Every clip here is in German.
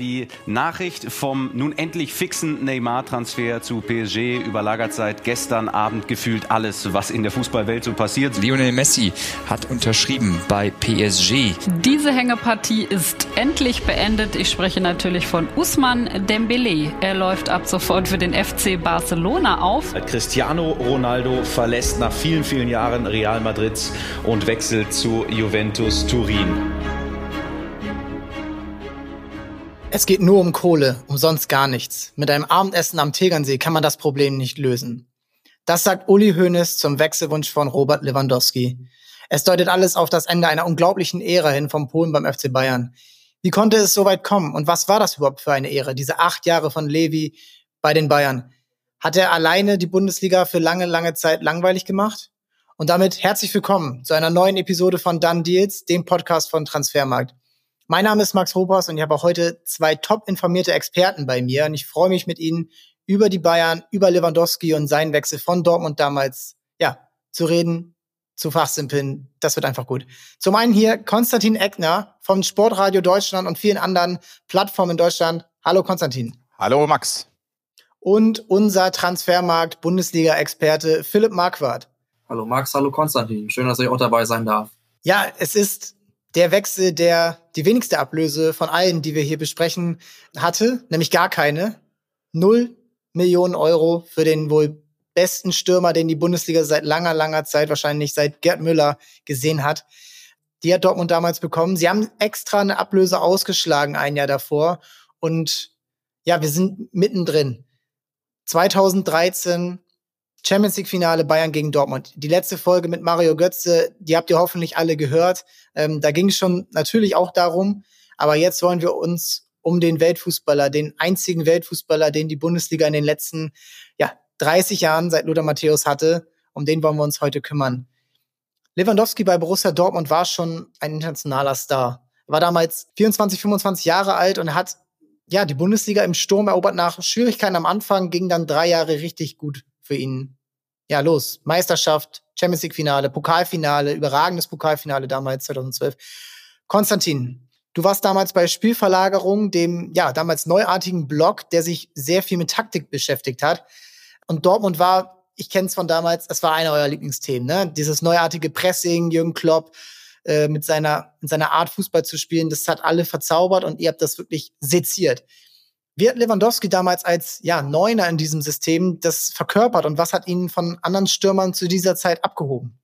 Die Nachricht vom nun endlich fixen Neymar-Transfer zu PSG überlagert seit gestern Abend gefühlt alles, was in der Fußballwelt so passiert. Lionel Messi hat unterschrieben bei PSG. Diese Hängepartie ist endlich beendet. Ich spreche natürlich von Usman Dembele. Er läuft ab sofort für den FC Barcelona auf. Cristiano Ronaldo verlässt nach vielen, vielen Jahren Real Madrid und wechselt zu Juventus Turin. Es geht nur um Kohle, um sonst gar nichts. Mit einem Abendessen am Tegernsee kann man das Problem nicht lösen. Das sagt Uli Hoeneß zum Wechselwunsch von Robert Lewandowski. Es deutet alles auf das Ende einer unglaublichen Ära hin vom Polen beim FC Bayern. Wie konnte es so weit kommen und was war das überhaupt für eine Ära, diese acht Jahre von Levi bei den Bayern? Hat er alleine die Bundesliga für lange, lange Zeit langweilig gemacht? Und damit herzlich willkommen zu einer neuen Episode von Done Deals, dem Podcast von Transfermarkt. Mein Name ist Max Hopers und ich habe auch heute zwei top informierte Experten bei mir und ich freue mich mit Ihnen über die Bayern, über Lewandowski und seinen Wechsel von Dortmund damals, ja, zu reden, zu fachsimpeln. Das wird einfach gut. Zum einen hier Konstantin Eckner vom Sportradio Deutschland und vielen anderen Plattformen in Deutschland. Hallo Konstantin. Hallo Max. Und unser Transfermarkt Bundesliga-Experte Philipp Marquardt. Hallo Max, hallo Konstantin. Schön, dass ich auch dabei sein darf. Ja, es ist der Wechsel, der die wenigste Ablöse von allen, die wir hier besprechen, hatte, nämlich gar keine. Null Millionen Euro für den wohl besten Stürmer, den die Bundesliga seit langer, langer Zeit, wahrscheinlich seit Gerd Müller gesehen hat. Die hat Dortmund damals bekommen. Sie haben extra eine Ablöse ausgeschlagen ein Jahr davor. Und ja, wir sind mittendrin. 2013 Champions League Finale Bayern gegen Dortmund. Die letzte Folge mit Mario Götze, die habt ihr hoffentlich alle gehört. Ähm, da ging es schon natürlich auch darum, aber jetzt wollen wir uns um den Weltfußballer, den einzigen Weltfußballer, den die Bundesliga in den letzten ja, 30 Jahren seit Lothar Matthäus hatte, um den wollen wir uns heute kümmern. Lewandowski bei Borussia Dortmund war schon ein internationaler Star. Er war damals 24, 25 Jahre alt und hat ja die Bundesliga im Sturm erobert nach Schwierigkeiten am Anfang, ging dann drei Jahre richtig gut für ihn. Ja, los. Meisterschaft, Champions League Finale, Pokalfinale, überragendes Pokalfinale damals 2012. Konstantin, du warst damals bei Spielverlagerung, dem ja damals neuartigen Blog, der sich sehr viel mit Taktik beschäftigt hat. Und Dortmund war, ich kenne es von damals, es war einer eurer Lieblingsthemen, ne? Dieses neuartige Pressing, Jürgen Klopp äh, mit seiner mit seiner Art Fußball zu spielen, das hat alle verzaubert und ihr habt das wirklich seziert. Wie hat Lewandowski damals als ja, Neuner in diesem System das verkörpert und was hat ihn von anderen Stürmern zu dieser Zeit abgehoben?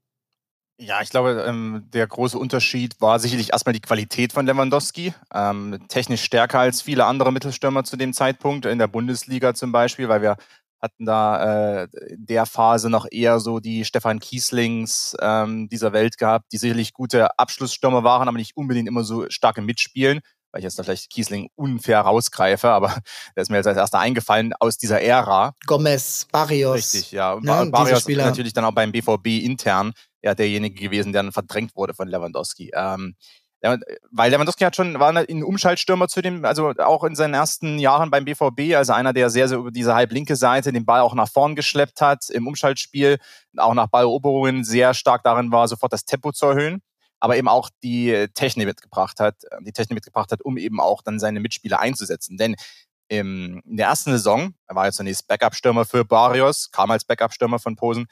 Ja, ich glaube, ähm, der große Unterschied war sicherlich erstmal die Qualität von Lewandowski. Ähm, technisch stärker als viele andere Mittelstürmer zu dem Zeitpunkt, in der Bundesliga zum Beispiel, weil wir hatten da äh, in der Phase noch eher so die Stefan Kieslings ähm, dieser Welt gehabt, die sicherlich gute Abschlussstürmer waren, aber nicht unbedingt immer so stark im Mitspielen weil ich jetzt da vielleicht Kiesling unfair rausgreife, aber der ist mir jetzt als erster eingefallen aus dieser Ära. Gomez, Barrios. Richtig, ja. Ne, Barrios ist natürlich dann auch beim BVB intern ja derjenige gewesen, der dann verdrängt wurde von Lewandowski. Ähm, weil Lewandowski hat schon, war ein Umschaltstürmer zu dem, also auch in seinen ersten Jahren beim BVB, also einer, der sehr, sehr über diese halblinke Seite den Ball auch nach vorn geschleppt hat im Umschaltspiel, auch nach Balleroberungen sehr stark darin war, sofort das Tempo zu erhöhen aber eben auch die Technik mitgebracht hat, äh, die Technik mitgebracht hat, um eben auch dann seine Mitspieler einzusetzen. Denn im, in der ersten Saison, er war jetzt zunächst Backup-Stürmer für Barrios, kam als Backup-Stürmer von Posen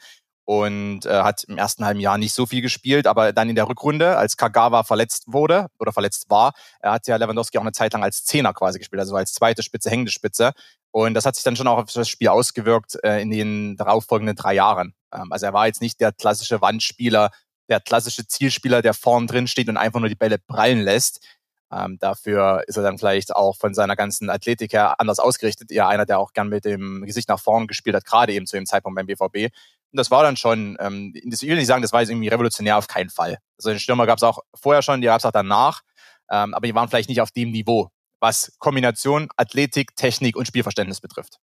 und äh, hat im ersten halben Jahr nicht so viel gespielt, aber dann in der Rückrunde, als Kagawa verletzt wurde oder verletzt war, er hat ja Lewandowski auch eine Zeit lang als Zehner quasi gespielt, also als zweite Spitze, hängende Spitze. Und das hat sich dann schon auch auf das Spiel ausgewirkt äh, in den darauffolgenden drei Jahren. Ähm, also er war jetzt nicht der klassische Wandspieler, der klassische Zielspieler, der vorn drin steht und einfach nur die Bälle prallen lässt. Ähm, dafür ist er dann vielleicht auch von seiner ganzen Athletik her anders ausgerichtet. Eher einer, der auch gern mit dem Gesicht nach vorn gespielt hat, gerade eben zu dem Zeitpunkt beim BVB. Und das war dann schon, ähm, ich will nicht sagen, das war jetzt irgendwie revolutionär auf keinen Fall. Also den Stürmer gab es auch vorher schon, die gab es auch danach, ähm, aber die waren vielleicht nicht auf dem Niveau, was Kombination Athletik, Technik und Spielverständnis betrifft.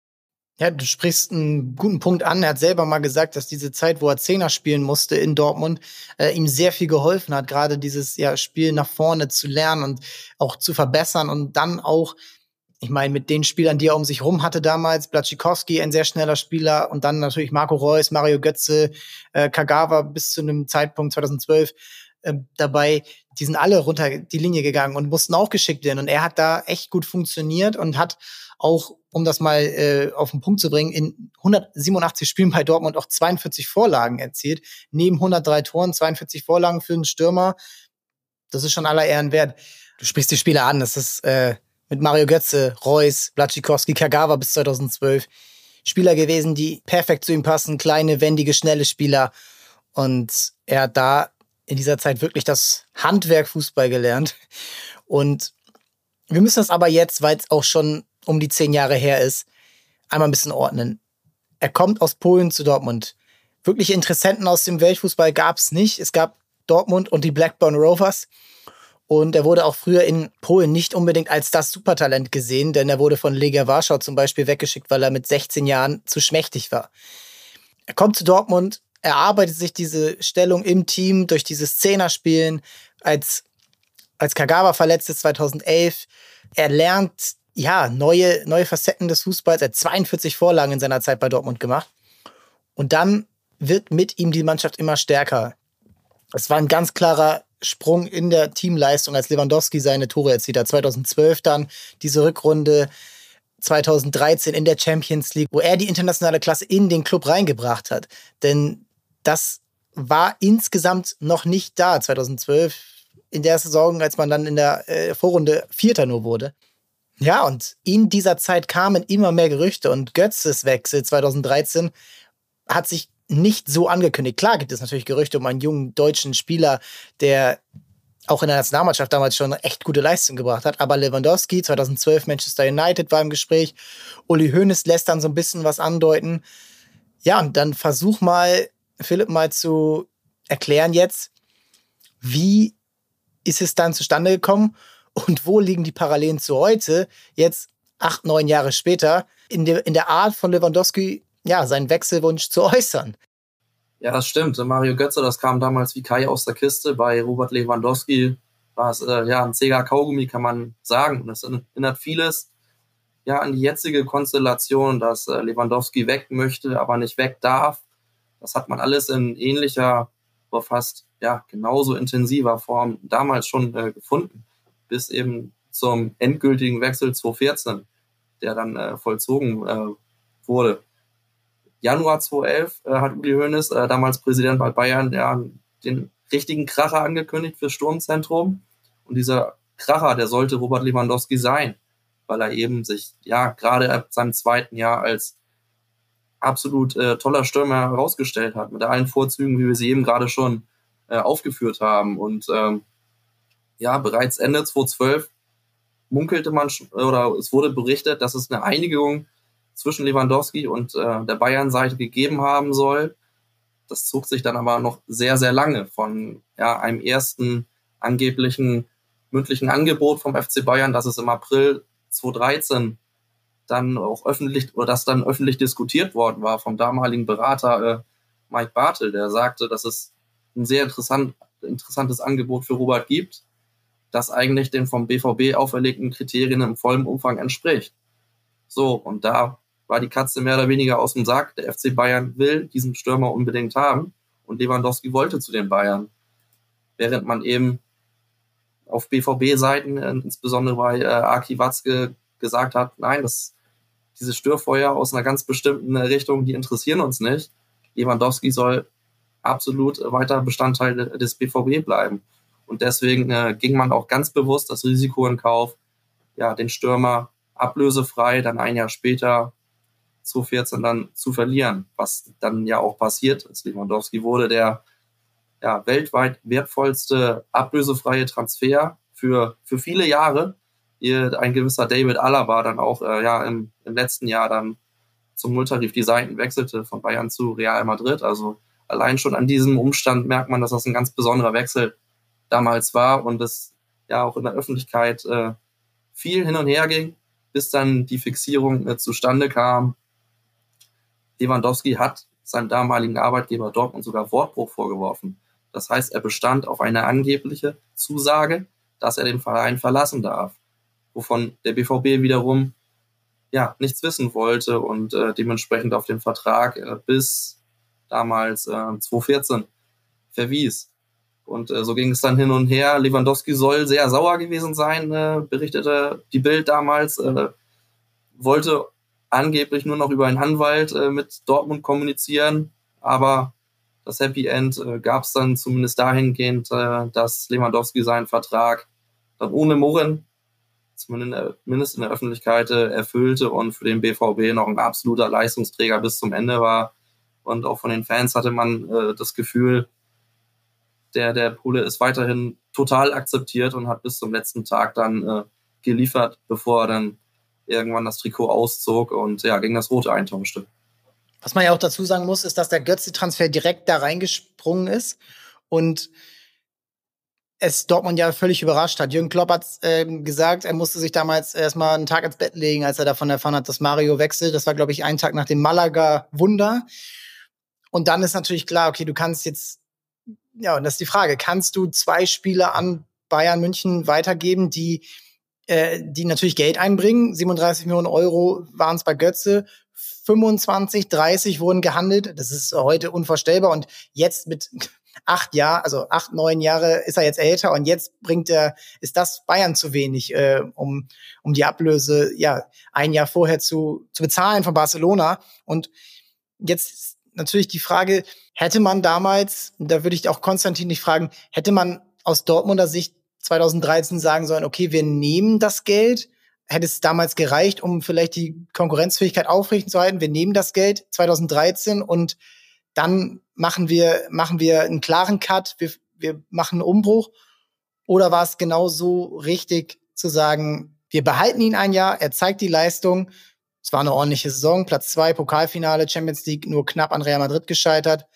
Ja, du sprichst einen guten Punkt an. Er hat selber mal gesagt, dass diese Zeit, wo er Zehner spielen musste in Dortmund, äh, ihm sehr viel geholfen hat, gerade dieses ja, Spiel nach vorne zu lernen und auch zu verbessern und dann auch, ich meine, mit den Spielern, die er um sich rum hatte damals, Blatschikowski, ein sehr schneller Spieler und dann natürlich Marco Reus, Mario Götze, äh, Kagawa bis zu einem Zeitpunkt 2012 äh, dabei, die sind alle runter die Linie gegangen und mussten auch geschickt werden. Und er hat da echt gut funktioniert und hat auch, um das mal äh, auf den Punkt zu bringen, in 187 Spielen bei Dortmund auch 42 Vorlagen erzielt. Neben 103 Toren 42 Vorlagen für einen Stürmer. Das ist schon aller Ehren wert. Du sprichst die Spieler an. Das ist äh, mit Mario Götze, Reus, Blatschikowski, Kagawa bis 2012. Spieler gewesen, die perfekt zu ihm passen. Kleine, wendige, schnelle Spieler. Und er hat da in dieser Zeit wirklich das Handwerk Fußball gelernt. Und wir müssen das aber jetzt, weil es auch schon um die zehn Jahre her ist, einmal ein bisschen ordnen. Er kommt aus Polen zu Dortmund. Wirkliche Interessenten aus dem Weltfußball gab es nicht. Es gab Dortmund und die Blackburn Rovers. Und er wurde auch früher in Polen nicht unbedingt als das Supertalent gesehen, denn er wurde von Legia Warschau zum Beispiel weggeschickt, weil er mit 16 Jahren zu schmächtig war. Er kommt zu Dortmund, erarbeitet sich diese Stellung im Team durch dieses Zehnerspielen, als, als Kagawa verletzt ist 2011. Er lernt ja neue, neue Facetten des Fußballs. Er hat 42 Vorlagen in seiner Zeit bei Dortmund gemacht. Und dann wird mit ihm die Mannschaft immer stärker. Es war ein ganz klarer Sprung in der Teamleistung, als Lewandowski seine Tore erzielt hat. 2012 dann diese Rückrunde 2013 in der Champions League, wo er die internationale Klasse in den Club reingebracht hat. Denn das war insgesamt noch nicht da 2012 in der Saison, als man dann in der äh, Vorrunde Vierter nur wurde. Ja, und in dieser Zeit kamen immer mehr Gerüchte und Götzes Wechsel 2013 hat sich nicht so angekündigt. Klar gibt es natürlich Gerüchte um einen jungen deutschen Spieler, der auch in der Nationalmannschaft damals schon echt gute Leistung gebracht hat. Aber Lewandowski, 2012 Manchester United war im Gespräch. Uli Hoeneß lässt dann so ein bisschen was andeuten. Ja, und dann versuch mal Philipp mal zu erklären jetzt, wie ist es dann zustande gekommen und wo liegen die Parallelen zu heute, jetzt acht, neun Jahre später, in der, in der Art von Lewandowski, ja, seinen Wechselwunsch zu äußern. Ja, das stimmt. Mario Götze, das kam damals wie Kai aus der Kiste. Bei Robert Lewandowski war es äh, ja ein zäher Kaugummi, kann man sagen. Und es erinnert vieles ja an die jetzige Konstellation, dass äh, Lewandowski weg möchte, aber nicht weg darf. Das hat man alles in ähnlicher, fast ja genauso intensiver Form damals schon äh, gefunden, bis eben zum endgültigen Wechsel 2014, der dann äh, vollzogen äh, wurde. Januar 2011 äh, hat Uli Hoeneß, äh, damals Präsident bei Bayern, ja, den richtigen Kracher angekündigt für Sturmzentrum. Und dieser Kracher, der sollte Robert Lewandowski sein, weil er eben sich ja gerade ab seinem zweiten Jahr als absolut äh, toller Stürmer herausgestellt hat, mit allen Vorzügen, wie wir sie eben gerade schon äh, aufgeführt haben. Und ähm, ja, bereits Ende 2012 munkelte man oder es wurde berichtet, dass es eine Einigung zwischen Lewandowski und äh, der Bayern-Seite gegeben haben soll. Das zog sich dann aber noch sehr, sehr lange von ja, einem ersten angeblichen mündlichen Angebot vom FC Bayern, das es im April 2013 dann auch öffentlich oder das dann öffentlich diskutiert worden war vom damaligen Berater äh, Mike Bartel, der sagte, dass es ein sehr interessant, interessantes Angebot für Robert gibt, das eigentlich den vom BVB auferlegten Kriterien im vollen Umfang entspricht. So, und da war die Katze mehr oder weniger aus dem Sack. Der FC Bayern will diesen Stürmer unbedingt haben und Lewandowski wollte zu den Bayern. Während man eben auf BVB-Seiten, äh, insbesondere bei äh, Aki Watzke, gesagt hat, nein, das, diese Störfeuer aus einer ganz bestimmten Richtung, die interessieren uns nicht. Lewandowski soll absolut weiter Bestandteil des BVB bleiben. Und deswegen äh, ging man auch ganz bewusst das Risiko in Kauf, ja, den Stürmer ablösefrei dann ein Jahr später 2014 dann zu verlieren, was dann ja auch passiert ist. Lewandowski wurde der ja, weltweit wertvollste ablösefreie Transfer für, für viele Jahre ihr ein gewisser David Alaba dann auch äh, ja im, im letzten Jahr dann zum Nulltarif die Seiten wechselte von Bayern zu Real Madrid. Also allein schon an diesem Umstand merkt man, dass das ein ganz besonderer Wechsel damals war und es ja auch in der Öffentlichkeit äh, viel hin und her ging, bis dann die Fixierung äh, zustande kam. Lewandowski hat seinem damaligen Arbeitgeber Dortmund sogar Wortbruch vorgeworfen. Das heißt, er bestand auf eine angebliche Zusage, dass er den Verein verlassen darf wovon der BVB wiederum ja nichts wissen wollte und äh, dementsprechend auf den Vertrag äh, bis damals äh, 2014 verwies. Und äh, so ging es dann hin und her. Lewandowski soll sehr sauer gewesen sein, äh, berichtete die Bild damals. Äh, wollte angeblich nur noch über einen Anwalt äh, mit Dortmund kommunizieren, aber das Happy End äh, gab es dann zumindest dahingehend, äh, dass Lewandowski seinen Vertrag dann ohne Murren, zumindest in der Öffentlichkeit, äh, erfüllte und für den BVB noch ein absoluter Leistungsträger bis zum Ende war. Und auch von den Fans hatte man äh, das Gefühl, der, der Pole ist weiterhin total akzeptiert und hat bis zum letzten Tag dann äh, geliefert, bevor er dann irgendwann das Trikot auszog und ja, gegen das Rote eintauschte. Was man ja auch dazu sagen muss, ist, dass der Götze-Transfer direkt da reingesprungen ist und es Dortmund ja völlig überrascht hat. Jürgen Klopp hat äh, gesagt, er musste sich damals erstmal einen Tag ins Bett legen, als er davon erfahren hat, dass Mario wechselt. Das war, glaube ich, ein Tag nach dem Malaga-Wunder. Und dann ist natürlich klar, okay, du kannst jetzt, ja, und das ist die Frage, kannst du zwei Spieler an Bayern München weitergeben, die, äh, die natürlich Geld einbringen? 37 Millionen Euro waren es bei Götze, 25, 30 wurden gehandelt. Das ist heute unvorstellbar. Und jetzt mit acht Jahren, also acht, neun Jahre ist er jetzt älter und jetzt bringt er, ist das Bayern zu wenig, äh, um, um die Ablöse, ja, ein Jahr vorher zu, zu bezahlen von Barcelona. Und jetzt natürlich die Frage, hätte man damals, da würde ich auch Konstantin nicht fragen, hätte man aus Dortmunder Sicht 2013 sagen sollen, okay, wir nehmen das Geld, hätte es damals gereicht, um vielleicht die Konkurrenzfähigkeit aufrechtzuerhalten. Wir nehmen das Geld 2013 und dann machen wir, machen wir einen klaren Cut, wir, wir machen einen Umbruch. Oder war es genau so richtig zu sagen, wir behalten ihn ein Jahr, er zeigt die Leistung. Es war eine ordentliche Saison, Platz zwei, Pokalfinale, Champions League, nur knapp an Real Madrid gescheitert.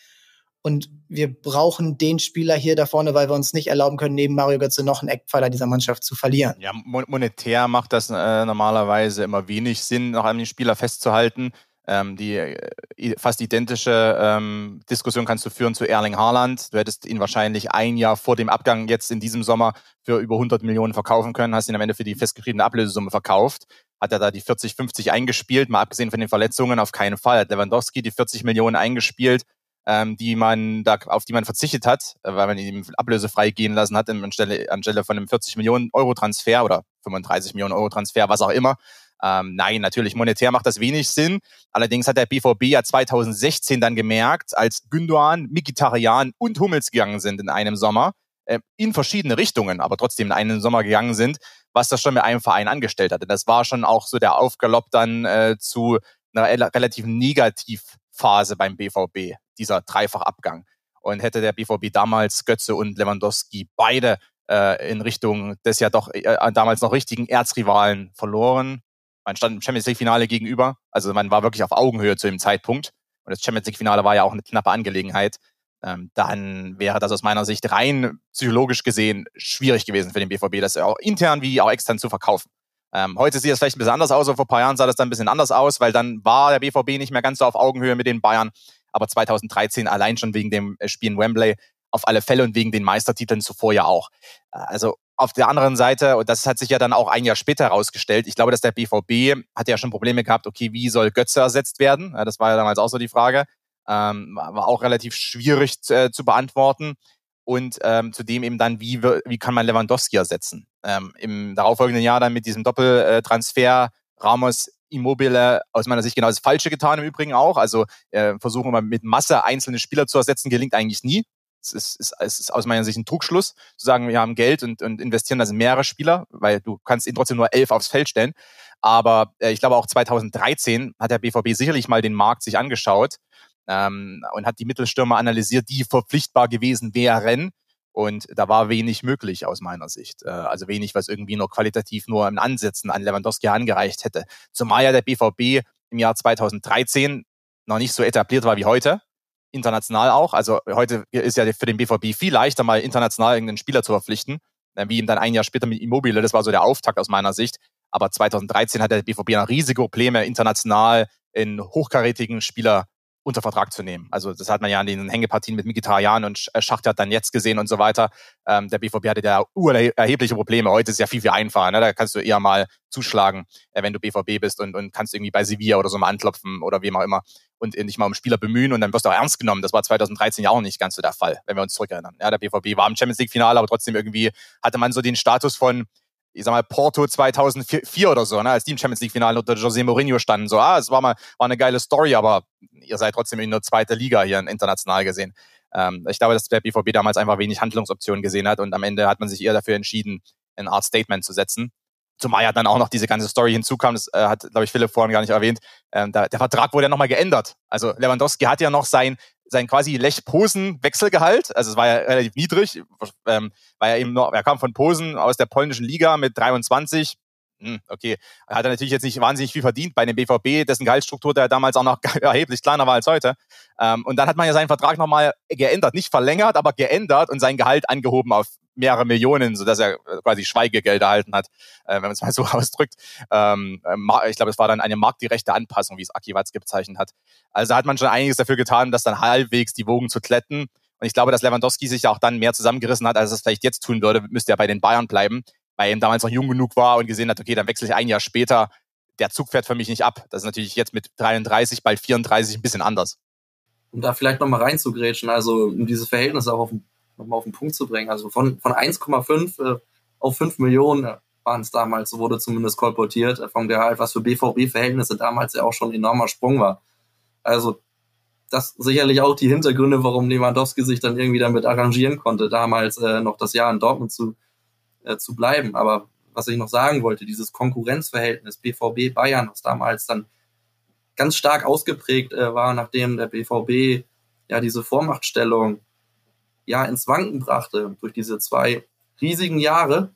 Und wir brauchen den Spieler hier da vorne, weil wir uns nicht erlauben können, neben Mario Götze noch einen Eckpfeiler dieser Mannschaft zu verlieren. Ja, monetär macht das äh, normalerweise immer wenig Sinn, noch an den Spieler festzuhalten. Ähm, die äh, fast identische ähm, Diskussion kannst du führen zu Erling Haaland. Du hättest ihn wahrscheinlich ein Jahr vor dem Abgang jetzt in diesem Sommer für über 100 Millionen verkaufen können, hast ihn am Ende für die festgeschriebene Ablösesumme verkauft. Hat er da die 40, 50 eingespielt, mal abgesehen von den Verletzungen, auf keinen Fall. Hat Lewandowski die 40 Millionen eingespielt ähm, die man da, auf die man verzichtet hat, äh, weil man ihn ablösefrei gehen lassen hat, anstelle, anstelle von einem 40 Millionen Euro Transfer oder 35 Millionen Euro Transfer, was auch immer. Ähm, nein, natürlich, monetär macht das wenig Sinn. Allerdings hat der BVB ja 2016 dann gemerkt, als Gündogan, Mikitarian und Hummels gegangen sind in einem Sommer, äh, in verschiedene Richtungen, aber trotzdem in einen Sommer gegangen sind, was das schon mit einem Verein angestellt hatte. Das war schon auch so der Aufgalopp dann äh, zu einer relativ Negativphase beim BVB dieser Dreifachabgang. Und hätte der BVB damals Götze und Lewandowski beide äh, in Richtung des ja doch äh, damals noch richtigen Erzrivalen verloren. Man stand im Champions League-Finale gegenüber. Also man war wirklich auf Augenhöhe zu dem Zeitpunkt. Und das Champions League-Finale war ja auch eine knappe Angelegenheit. Ähm, dann wäre das aus meiner Sicht rein psychologisch gesehen schwierig gewesen für den BVB, das auch intern wie auch extern zu verkaufen. Ähm, heute sieht es vielleicht ein bisschen anders aus, aber vor ein paar Jahren sah das dann ein bisschen anders aus, weil dann war der BVB nicht mehr ganz so auf Augenhöhe mit den Bayern aber 2013 allein schon wegen dem Spiel in Wembley auf alle Fälle und wegen den Meistertiteln zuvor ja auch. Äh, also auf der anderen Seite, und das hat sich ja dann auch ein Jahr später herausgestellt, ich glaube, dass der BVB hat ja schon Probleme gehabt, okay, wie soll Götze ersetzt werden? Das war ja damals auch so die Frage. Ähm, war auch relativ schwierig zu, äh, zu beantworten. Und ähm, zudem eben dann, wie, wie kann man Lewandowski ersetzen? Ähm, Im darauffolgenden Jahr dann mit diesem Doppeltransfer Ramos Immobile aus meiner Sicht genau das Falsche getan im Übrigen auch. Also äh, versuchen wir mit Masse einzelne Spieler zu ersetzen, gelingt eigentlich nie. Es ist, ist, es ist aus meiner Sicht ein Trugschluss, zu sagen, wir haben Geld und, und investieren in mehrere Spieler, weil du kannst ihn trotzdem nur elf aufs Feld stellen. Aber äh, ich glaube auch 2013 hat der BVB sicherlich mal den Markt sich angeschaut ähm, und hat die Mittelstürmer analysiert, die verpflichtbar gewesen wären. Und da war wenig möglich aus meiner Sicht. Äh, also wenig, was irgendwie noch qualitativ nur im Ansätzen an Lewandowski angereicht hätte. Zumal ja der BVB im Jahr 2013 noch nicht so etabliert war wie heute. International auch. Also heute ist ja für den BVB viel leichter, mal international irgendeinen Spieler zu verpflichten, äh, wie ihm dann ein Jahr später mit Immobile. Das war so der Auftakt aus meiner Sicht. Aber 2013 hat der BVB noch riesige Probleme, international in hochkarätigen Spieler unter Vertrag zu nehmen. Also das hat man ja an den Hängepartien mit Mkhitaryan und äh, Schacht hat dann jetzt gesehen und so weiter. Ähm, der BVB hatte da erhebliche Probleme. Heute ist ja viel, viel einfacher. Ne? Da kannst du eher mal zuschlagen, äh, wenn du BVB bist und, und kannst irgendwie bei Sevilla oder so mal anklopfen oder wie auch immer und dich mal um Spieler bemühen und dann wirst du auch ernst genommen. Das war 2013 ja auch nicht ganz so der Fall, wenn wir uns zurückerinnern. Ja, der BVB war im Champions League Finale, aber trotzdem irgendwie hatte man so den Status von ich sag mal, Porto 2004 oder so, ne, als die im Champions League-Finale unter José Mourinho standen. So, ah, es war mal war eine geile Story, aber ihr seid trotzdem in der zweiten Liga hier international gesehen. Ähm, ich glaube, dass der BVB damals einfach wenig Handlungsoptionen gesehen hat und am Ende hat man sich eher dafür entschieden, ein Art Statement zu setzen. Zumal ja dann auch noch diese ganze Story hinzukam, das äh, hat, glaube ich, Philipp vorhin gar nicht erwähnt. Ähm, da, der Vertrag wurde ja nochmal geändert. Also Lewandowski hat ja noch sein sein quasi Lech-Posen-Wechselgehalt, also es war ja relativ niedrig, ähm, weil er eben noch, er kam von Posen aus der polnischen Liga mit 23, hm, okay, er hat er natürlich jetzt nicht wahnsinnig viel verdient bei dem BVB, dessen Gehaltsstruktur der damals auch noch erheblich kleiner war als heute. Ähm, und dann hat man ja seinen Vertrag nochmal geändert, nicht verlängert, aber geändert und sein Gehalt angehoben auf mehrere Millionen, so dass er quasi Schweigegeld erhalten hat, äh, wenn man es mal so ausdrückt. Ähm, äh, ich glaube, es war dann eine marktgerechte Anpassung, wie es Aki Watzke bezeichnet hat. Also hat man schon einiges dafür getan, das dann halbwegs die Wogen zu kletten. Und ich glaube, dass Lewandowski sich auch dann mehr zusammengerissen hat, als er es vielleicht jetzt tun würde, müsste er bei den Bayern bleiben, weil er damals noch jung genug war und gesehen hat, okay, dann wechsle ich ein Jahr später. Der Zug fährt für mich nicht ab. Das ist natürlich jetzt mit 33, bald 34 ein bisschen anders. Um da vielleicht nochmal reinzugrätschen, also um dieses Verhältnis auch nochmal auf den Punkt zu bringen. Also von, von 1,5 äh, auf 5 Millionen äh, waren es damals, so wurde zumindest kolportiert, äh, vom Gehalt, was für BVB-Verhältnisse damals ja auch schon ein enormer Sprung war. Also das sicherlich auch die Hintergründe, warum Lewandowski sich dann irgendwie damit arrangieren konnte, damals äh, noch das Jahr in Dortmund zu, äh, zu bleiben. Aber was ich noch sagen wollte, dieses Konkurrenzverhältnis BVB Bayern, was damals dann ganz stark ausgeprägt äh, war, nachdem der BVB ja diese Vormachtstellung ja ins Wanken brachte durch diese zwei riesigen Jahre.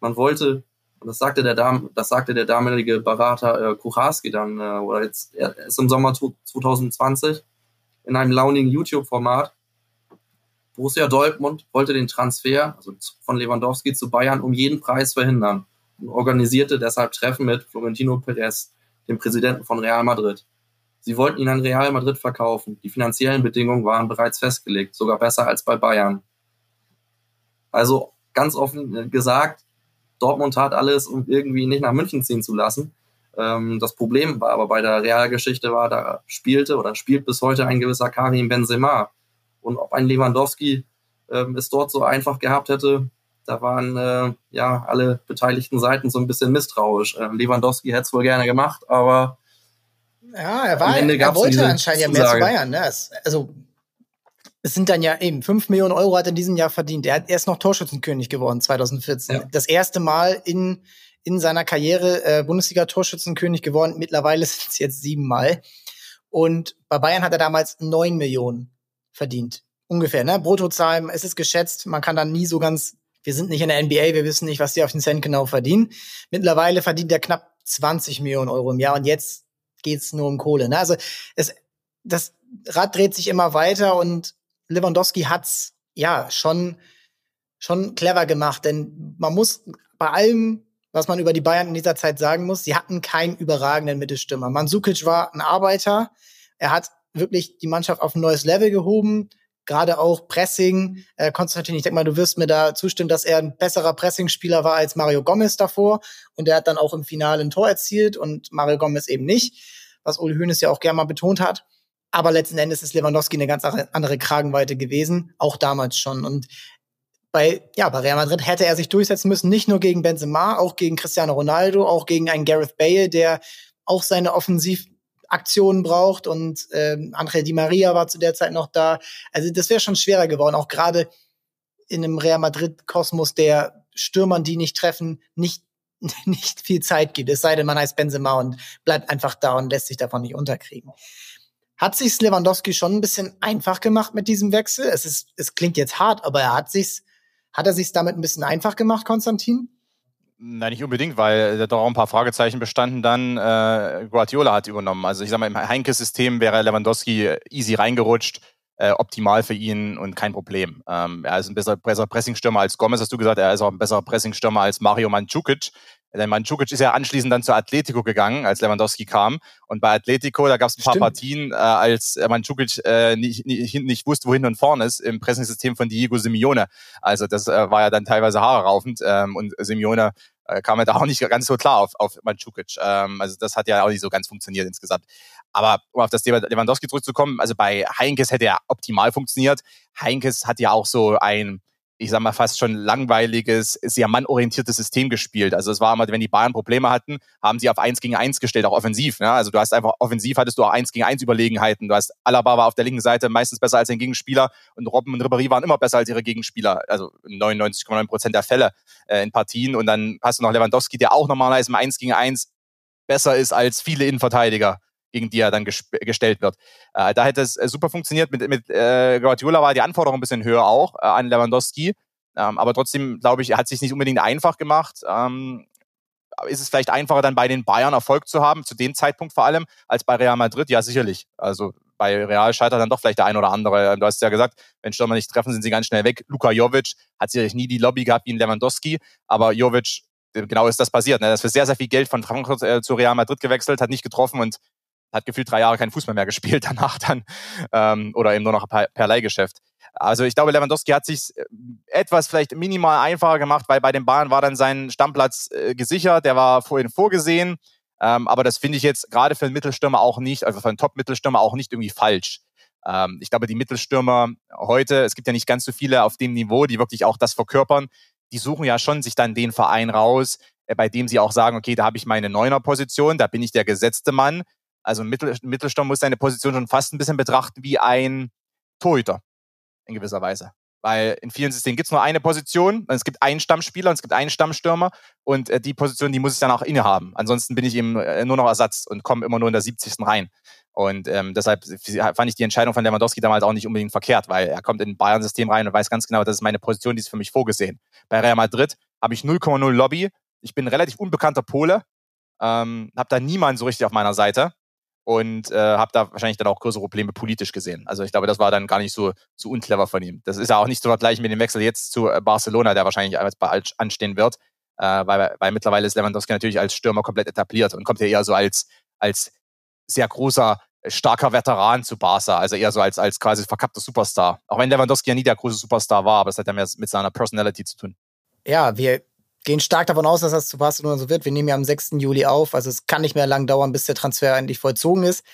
Man wollte, und das sagte der, Dam das sagte der damalige Berater äh, Kucharski dann, äh, oder jetzt er ist im Sommer 2020 in einem launigen YouTube-Format. Borussia Dortmund wollte den Transfer also von Lewandowski zu Bayern um jeden Preis verhindern und organisierte deshalb Treffen mit Florentino Perez, dem Präsidenten von Real Madrid. Sie wollten ihn an Real Madrid verkaufen. Die finanziellen Bedingungen waren bereits festgelegt, sogar besser als bei Bayern. Also ganz offen gesagt, Dortmund tat alles, um irgendwie nicht nach München ziehen zu lassen. Ähm, das Problem war aber bei der Realgeschichte war, da spielte oder spielt bis heute ein gewisser Karim Benzema. Und ob ein Lewandowski ähm, es dort so einfach gehabt hätte, da waren äh, ja alle beteiligten Seiten so ein bisschen misstrauisch. Äh, Lewandowski hätte es wohl gerne gemacht, aber ja, er war, er wollte anscheinend ja mehr zu Bayern. Ne? Es, also, es sind dann ja eben 5 Millionen Euro hat er in diesem Jahr verdient. Er, er ist noch Torschützenkönig geworden 2014. Ja. Das erste Mal in, in seiner Karriere äh, Bundesliga-Torschützenkönig geworden. Mittlerweile sind es jetzt siebenmal. Und bei Bayern hat er damals 9 Millionen verdient. Ungefähr, ne? Bruttozahlen, es ist geschätzt, man kann dann nie so ganz, wir sind nicht in der NBA, wir wissen nicht, was die auf den Cent genau verdienen. Mittlerweile verdient er knapp 20 Millionen Euro im Jahr und jetzt geht's nur um Kohle. Ne? Also es, das Rad dreht sich immer weiter und Lewandowski hat's ja schon schon clever gemacht, denn man muss bei allem, was man über die Bayern in dieser Zeit sagen muss, sie hatten keinen überragenden Mittelstürmer. Mansukic war ein Arbeiter, er hat wirklich die Mannschaft auf ein neues Level gehoben, gerade auch Pressing. Äh, Konstantin, ich denke mal, du wirst mir da zustimmen, dass er ein besserer Pressingspieler war als Mario Gomez davor. Und er hat dann auch im Finale ein Tor erzielt und Mario Gomez eben nicht, was Uli Hoeneß ja auch gerne mal betont hat. Aber letzten Endes ist Lewandowski eine ganz andere Kragenweite gewesen, auch damals schon. Und bei, ja, bei Real Madrid hätte er sich durchsetzen müssen, nicht nur gegen Benzema, auch gegen Cristiano Ronaldo, auch gegen einen Gareth Bale, der auch seine Offensiv Aktionen braucht und ähm, André Di Maria war zu der Zeit noch da. Also das wäre schon schwerer geworden, auch gerade in einem Real Madrid-Kosmos, der Stürmern, die nicht treffen, nicht nicht viel Zeit gibt. Es sei denn, man heißt Benzema und bleibt einfach da und lässt sich davon nicht unterkriegen. Hat sich Lewandowski schon ein bisschen einfach gemacht mit diesem Wechsel? Es ist, es klingt jetzt hart, aber er hat sich's, hat er sich's damit ein bisschen einfach gemacht, Konstantin? Nein, nicht unbedingt, weil da doch auch ein paar Fragezeichen bestanden dann. Äh, Guardiola hat übernommen. Also ich sag mal, im Heinkes-System wäre Lewandowski easy reingerutscht, äh, optimal für ihn und kein Problem. Ähm, er ist ein besserer, besserer Pressingstürmer als Gomez, hast du gesagt. Er ist auch ein besserer Pressingstürmer als Mario Mandzukic. Denn Mandzukic ist ja anschließend dann zur Atletico gegangen, als Lewandowski kam. Und bei Atletico, da gab es ein paar Stimmt. Partien, äh, als Mandzukic äh, nicht, nicht, nicht wusste, wohin und vorne ist, im Pressingsystem von Diego Simeone. Also das äh, war ja dann teilweise haare raufend. Ähm, und Simeone äh, kam ja da auch nicht ganz so klar auf, auf Mandzukic. Ähm, also das hat ja auch nicht so ganz funktioniert insgesamt. Aber um auf das Thema Lewandowski zurückzukommen, also bei Heinkes hätte er optimal funktioniert. Heinkes hat ja auch so ein ich sag mal, fast schon langweiliges, sehr mannorientiertes System gespielt. Also es war immer, wenn die Bayern Probleme hatten, haben sie auf eins gegen eins gestellt, auch offensiv. Ne? Also du hast einfach offensiv hattest du auch eins gegen eins Überlegenheiten. Du hast Alaba war auf der linken Seite meistens besser als sein Gegenspieler und Robben und Ribéry waren immer besser als ihre Gegenspieler. Also 99,9 Prozent der Fälle äh, in Partien. Und dann hast du noch Lewandowski, der auch normalerweise im eins gegen eins besser ist als viele Innenverteidiger gegen die er dann gestellt wird. Äh, da hätte es äh, super funktioniert. Mit, mit äh, Guardiola war die Anforderung ein bisschen höher auch äh, an Lewandowski. Ähm, aber trotzdem, glaube ich, hat sich nicht unbedingt einfach gemacht. Ähm, ist es vielleicht einfacher, dann bei den Bayern Erfolg zu haben, zu dem Zeitpunkt vor allem, als bei Real Madrid? Ja, sicherlich. Also bei Real scheitert dann doch vielleicht der ein oder andere. Du hast ja gesagt, wenn Stürmer nicht treffen, sind sie ganz schnell weg. Luka Jovic hat sicherlich nie die Lobby gehabt wie ein Lewandowski, aber Jovic, genau ist das passiert. Ne? Er ist für sehr, sehr viel Geld von Frankfurt äh, zu Real Madrid gewechselt, hat nicht getroffen und hat gefühlt drei Jahre keinen Fußball mehr gespielt danach dann ähm, oder eben nur noch per, Leihgeschäft. Also ich glaube, Lewandowski hat sich äh, etwas vielleicht minimal einfacher gemacht, weil bei den Bayern war dann sein Stammplatz äh, gesichert, der war vorhin vorgesehen. Ähm, aber das finde ich jetzt gerade für einen Mittelstürmer auch nicht, also für einen Top-Mittelstürmer auch nicht irgendwie falsch. Ähm, ich glaube, die Mittelstürmer heute, es gibt ja nicht ganz so viele auf dem Niveau, die wirklich auch das verkörpern. Die suchen ja schon sich dann den Verein raus, äh, bei dem sie auch sagen, okay, da habe ich meine Neuner-Position, da bin ich der gesetzte Mann. Also Mittel, Mittelsturm muss seine Position schon fast ein bisschen betrachten wie ein Torhüter in gewisser Weise. Weil in vielen Systemen gibt es nur eine Position, es gibt einen Stammspieler und es gibt einen Stammstürmer und äh, die Position, die muss ich dann auch innehaben. Ansonsten bin ich eben äh, nur noch Ersatz und komme immer nur in der 70. rein. Und ähm, deshalb fand ich die Entscheidung von Lewandowski damals auch nicht unbedingt verkehrt, weil er kommt in ein Bayern-System rein und weiß ganz genau, das ist meine Position, die ist für mich vorgesehen. Bei Real Madrid habe ich 0,0 Lobby. Ich bin ein relativ unbekannter Pole, ähm, habe da niemanden so richtig auf meiner Seite und äh, habe da wahrscheinlich dann auch größere Probleme politisch gesehen. Also ich glaube, das war dann gar nicht so, so unclever von ihm. Das ist ja auch nicht zu vergleichen mit dem Wechsel jetzt zu äh, Barcelona, der wahrscheinlich bald anstehen wird, äh, weil, weil mittlerweile ist Lewandowski natürlich als Stürmer komplett etabliert und kommt ja eher so als, als sehr großer, starker Veteran zu Barca, also eher so als, als quasi verkappter Superstar. Auch wenn Lewandowski ja nie der große Superstar war, aber es hat ja mehr mit seiner Personality zu tun. Ja, wir gehen stark davon aus, dass das zu Barcelona so wird. Wir nehmen ja am 6. Juli auf, also es kann nicht mehr lang dauern, bis der Transfer endlich vollzogen ist.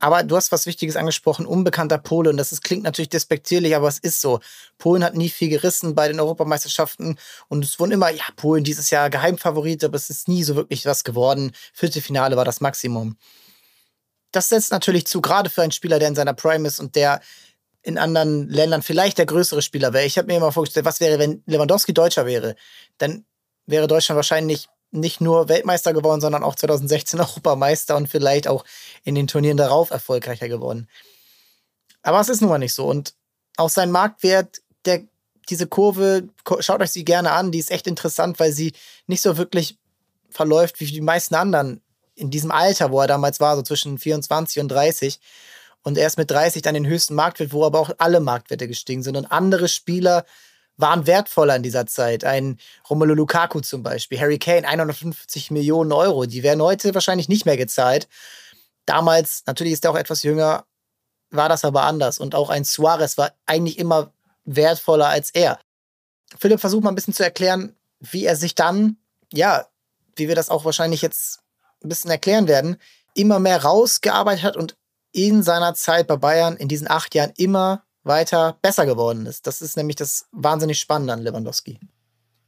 Aber du hast was Wichtiges angesprochen, unbekannter Pole. Und das ist, klingt natürlich despektierlich, aber es ist so. Polen hat nie viel gerissen bei den Europameisterschaften. Und es wurden immer, ja, Polen dieses Jahr Geheimfavorit, aber es ist nie so wirklich was geworden. Viertelfinale war das Maximum. Das setzt natürlich zu, gerade für einen Spieler, der in seiner Prime ist und der in anderen Ländern vielleicht der größere Spieler wäre. Ich habe mir immer vorgestellt, was wäre, wenn Lewandowski Deutscher wäre? Dann wäre Deutschland wahrscheinlich nicht nur Weltmeister geworden, sondern auch 2016 Europameister und vielleicht auch in den Turnieren darauf erfolgreicher geworden. Aber es ist nun mal nicht so. Und auch sein Marktwert, der, diese Kurve, schaut euch sie gerne an, die ist echt interessant, weil sie nicht so wirklich verläuft wie die meisten anderen in diesem Alter, wo er damals war, so zwischen 24 und 30 und erst mit 30 dann den höchsten Marktwert, wo aber auch alle Marktwerte gestiegen sind. Und andere Spieler waren wertvoller in dieser Zeit. Ein Romelu Lukaku zum Beispiel, Harry Kane, 150 Millionen Euro. Die werden heute wahrscheinlich nicht mehr gezahlt. Damals, natürlich ist er auch etwas jünger, war das aber anders. Und auch ein Suarez war eigentlich immer wertvoller als er. Philipp versucht mal ein bisschen zu erklären, wie er sich dann, ja, wie wir das auch wahrscheinlich jetzt ein bisschen erklären werden, immer mehr rausgearbeitet hat und in seiner Zeit bei Bayern in diesen acht Jahren immer weiter besser geworden ist. Das ist nämlich das wahnsinnig Spannende an Lewandowski.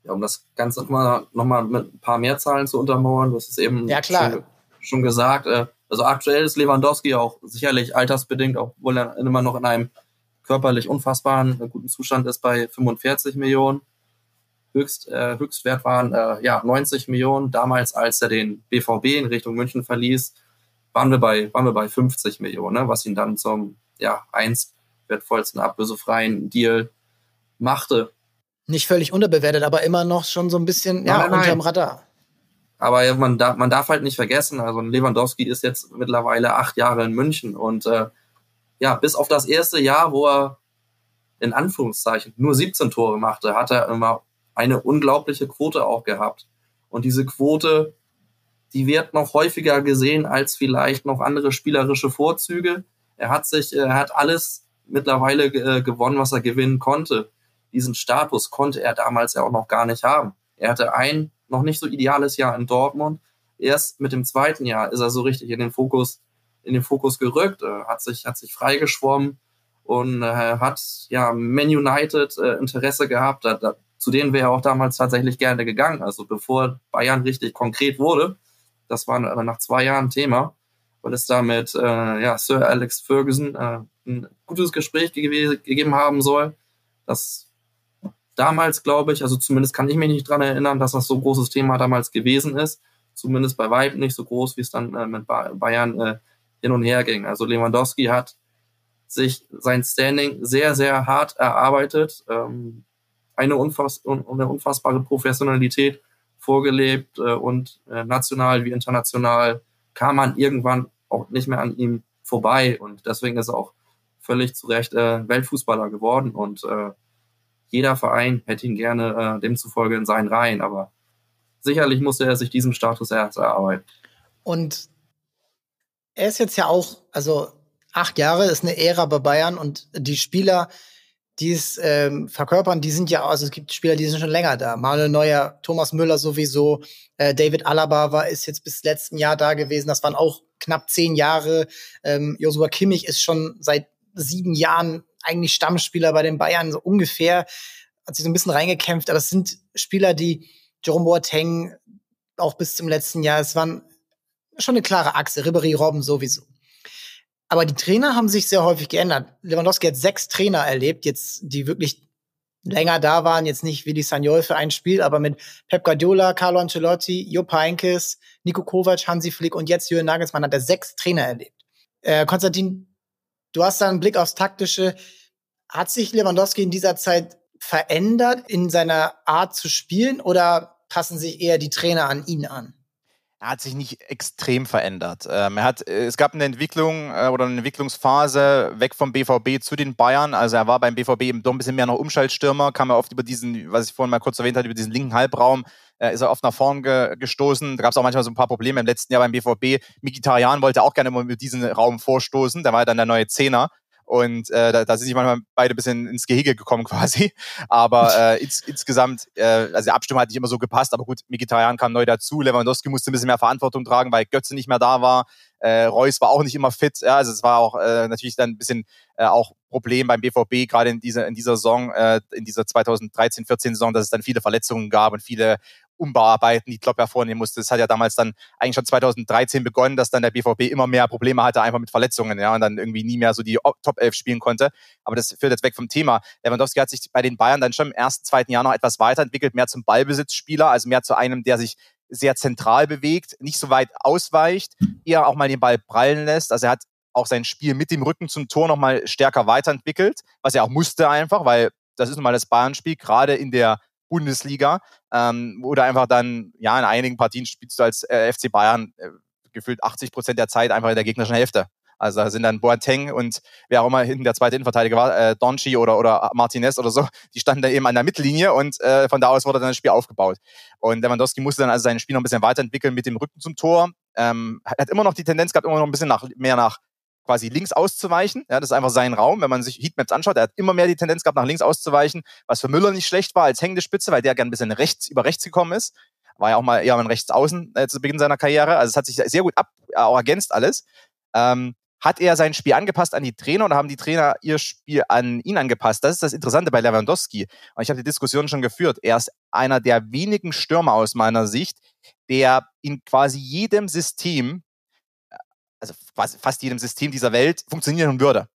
Ja, um das Ganze nochmal noch mal mit ein paar mehr Zahlen zu untermauern, du hast es eben ja, schon, schon, gesagt. Äh, also aktuell ist Lewandowski auch sicherlich altersbedingt, obwohl er immer noch in einem körperlich unfassbaren, äh, guten Zustand ist, bei 45 Millionen. Höchst, äh, Höchstwert waren äh, ja 90 Millionen. Damals, als er den BVB in Richtung München verließ, waren wir bei, waren wir bei 50 Millionen, ne? was ihn dann zum ja, einst wertvollsten ablösefreien Deal machte. Nicht völlig unterbewertet, aber immer noch schon so ein bisschen ja, nein, unterm Radar. Aber man, darf, man darf halt nicht vergessen, also Lewandowski ist jetzt mittlerweile acht Jahre in München und äh, ja, bis auf das erste Jahr, wo er in Anführungszeichen nur 17 Tore machte, hat er immer eine unglaubliche Quote auch gehabt. Und diese Quote, die wird noch häufiger gesehen als vielleicht noch andere spielerische Vorzüge. Er hat sich, er hat alles mittlerweile äh, gewonnen, was er gewinnen konnte. Diesen Status konnte er damals ja auch noch gar nicht haben. Er hatte ein noch nicht so ideales Jahr in Dortmund. Erst mit dem zweiten Jahr ist er so richtig in den Fokus, in den Fokus gerückt, äh, hat sich, hat sich freigeschwommen und äh, hat ja Man United äh, Interesse gehabt. Zu denen wäre er auch damals tatsächlich gerne gegangen. Also bevor Bayern richtig konkret wurde, das war nach zwei Jahren Thema, weil es da mit äh, ja, Sir Alex Ferguson äh, ein gutes Gespräch ge gegeben haben soll. Das damals, glaube ich, also zumindest kann ich mich nicht dran erinnern, dass das so ein großes Thema damals gewesen ist. Zumindest bei Weib nicht so groß, wie es dann äh, mit Bayern äh, hin und her ging. Also Lewandowski hat sich sein Standing sehr, sehr hart erarbeitet, ähm, eine, unfass eine unfassbare Professionalität vorgelebt äh, und äh, national wie international kam man irgendwann auch nicht mehr an ihm vorbei. Und deswegen ist er auch völlig zu Recht äh, Weltfußballer geworden. Und jeder Verein hätte ihn gerne demzufolge in seinen Reihen, aber sicherlich musste er sich diesen Status erst erarbeiten. Und er ist jetzt ja auch, also acht Jahre ist eine Ära bei Bayern. Und die Spieler, die es ähm, verkörpern, die sind ja, also es gibt Spieler, die sind schon länger da. Manuel Neuer, Thomas Müller sowieso, äh, David Alaba war, ist jetzt bis letzten Jahr da gewesen. Das waren auch knapp zehn Jahre. Ähm, Joshua Kimmich ist schon seit sieben Jahren eigentlich Stammspieler bei den Bayern, so ungefähr. Hat sich so ein bisschen reingekämpft, aber es sind Spieler, die Jerome Boateng auch bis zum letzten Jahr, es waren schon eine klare Achse, Ribéry Robben sowieso. Aber die Trainer haben sich sehr häufig geändert. Lewandowski hat sechs Trainer erlebt, jetzt, die wirklich länger da waren, jetzt nicht wie die Sagnol für ein Spiel, aber mit Pep Guardiola, Carlo Ancelotti, Jupp Heynckes, Nico Kovac, Hansi Flick und jetzt Jürgen Nagelsmann hat er sechs Trainer erlebt. Äh, Konstantin, du hast da einen Blick aufs Taktische. Hat sich Lewandowski in dieser Zeit verändert in seiner Art zu spielen oder passen sich eher die Trainer an ihn an? Er hat sich nicht extrem verändert. Ähm, er hat, äh, es gab eine Entwicklung äh, oder eine Entwicklungsphase weg vom BVB zu den Bayern. Also er war beim BVB eben doch ein bisschen mehr noch Umschaltstürmer, kam er oft über diesen, was ich vorhin mal kurz erwähnt hatte, über diesen linken Halbraum, äh, ist er oft nach vorn ge gestoßen. Da gab es auch manchmal so ein paar Probleme im letzten Jahr beim BVB. Mikitarian wollte auch gerne immer mit diesem Raum vorstoßen. Da war er dann der neue Zehner. Und äh, da, da sind sich manchmal beide ein bisschen ins Gehege gekommen quasi. Aber äh, ins, insgesamt, äh, also die Abstimmung hat nicht immer so gepasst. Aber gut, Mkhitaryan kam neu dazu. Lewandowski musste ein bisschen mehr Verantwortung tragen, weil Götze nicht mehr da war. Äh, Reus war auch nicht immer fit. Ja, also es war auch äh, natürlich dann ein bisschen äh, auch Problem beim BVB, gerade in dieser, in dieser Saison, äh, in dieser 2013, 14 Saison, dass es dann viele Verletzungen gab und viele Umbauarbeiten, die Klopp ja vornehmen musste. Das hat ja damals dann eigentlich schon 2013 begonnen, dass dann der BVB immer mehr Probleme hatte, einfach mit Verletzungen, ja, und dann irgendwie nie mehr so die Top 11 spielen konnte. Aber das führt jetzt weg vom Thema. Lewandowski hat sich bei den Bayern dann schon im ersten, zweiten Jahr noch etwas weiterentwickelt, mehr zum Ballbesitzspieler, also mehr zu einem, der sich sehr zentral bewegt, nicht so weit ausweicht, eher auch mal den Ball prallen lässt. Also er hat auch sein Spiel mit dem Rücken zum Tor nochmal stärker weiterentwickelt, was er auch musste einfach, weil das ist nun mal das Bayern-Spiel, gerade in der Bundesliga, ähm, oder einfach dann, ja, in einigen Partien spielst du als äh, FC Bayern äh, gefühlt 80 Prozent der Zeit einfach in der gegnerischen Hälfte. Also da sind dann Boateng und wer auch immer hinten der zweite Innenverteidiger war, äh, Donchi oder, oder Martinez oder so, die standen da eben an der Mittellinie und äh, von da aus wurde dann das Spiel aufgebaut. Und Lewandowski musste dann also sein Spiel noch ein bisschen weiterentwickeln mit dem Rücken zum Tor. Ähm, hat immer noch die Tendenz gehabt, immer noch ein bisschen nach, mehr nach quasi links auszuweichen. Ja, das ist einfach sein Raum. Wenn man sich Heatmaps anschaut, er hat immer mehr die Tendenz gehabt, nach links auszuweichen, was für Müller nicht schlecht war als hängende Spitze, weil der gern ein bisschen rechts über rechts gekommen ist. War ja auch mal eher ein Rechtsaußen äh, zu Beginn seiner Karriere. Also es hat sich sehr gut ab, auch ergänzt alles. Ähm, hat er sein Spiel angepasst an die Trainer oder haben die Trainer ihr Spiel an ihn angepasst? Das ist das Interessante bei Lewandowski. Und ich habe die Diskussion schon geführt. Er ist einer der wenigen Stürmer aus meiner Sicht, der in quasi jedem System also fast jedem System dieser Welt funktionieren würde.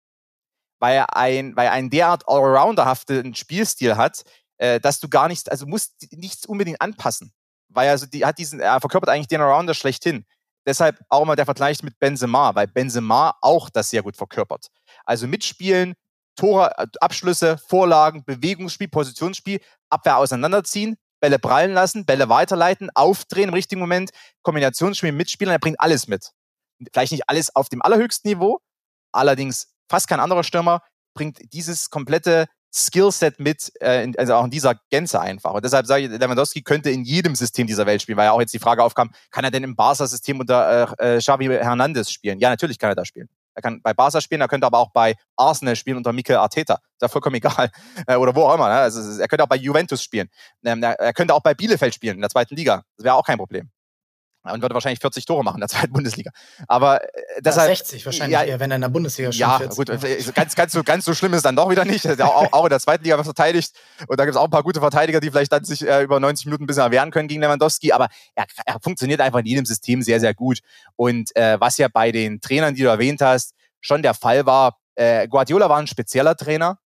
Weil er ein, weil einen derart allrounderhaften Spielstil hat, äh, dass du gar nichts, also musst nichts unbedingt anpassen. Weil also die hat diesen, er verkörpert eigentlich den Allrounder schlechthin. Deshalb auch mal der Vergleich mit Benzema, weil Benzema auch das sehr gut verkörpert. Also mitspielen, Tore, äh, Abschlüsse, Vorlagen, Bewegungsspiel, Positionsspiel, Abwehr auseinanderziehen, Bälle prallen lassen, Bälle weiterleiten, aufdrehen im richtigen Moment, Kombinationsspiel mitspielen, er bringt alles mit vielleicht nicht alles auf dem allerhöchsten Niveau, allerdings fast kein anderer Stürmer bringt dieses komplette Skillset mit, äh, also auch in dieser Gänze einfach. Und deshalb sage ich, Lewandowski könnte in jedem System dieser Welt spielen, weil ja auch jetzt die Frage aufkam, kann er denn im Barca-System unter äh, äh, Xavi Hernandez spielen? Ja, natürlich kann er da spielen. Er kann bei Barca spielen, er könnte aber auch bei Arsenal spielen unter Mikel Arteta. Ist ja vollkommen egal. Äh, oder wo auch immer. Ne? Also, er könnte auch bei Juventus spielen. Ähm, er könnte auch bei Bielefeld spielen in der zweiten Liga. Das wäre auch kein Problem und würde wahrscheinlich 40 Tore machen in der zweiten Bundesliga. Aber äh, deshalb, ja, 60 wahrscheinlich ja, eher, wenn er in der Bundesliga schon Ja, gut, ganz, ganz, so, ganz so schlimm ist es dann doch wieder nicht. Auch, auch in der zweiten Liga wird verteidigt und da gibt es auch ein paar gute Verteidiger, die vielleicht dann sich äh, über 90 Minuten ein bisschen erwehren können gegen Lewandowski, aber er, er funktioniert einfach in jedem System sehr, sehr gut. Und äh, was ja bei den Trainern, die du erwähnt hast, schon der Fall war, äh, Guardiola war ein spezieller Trainer,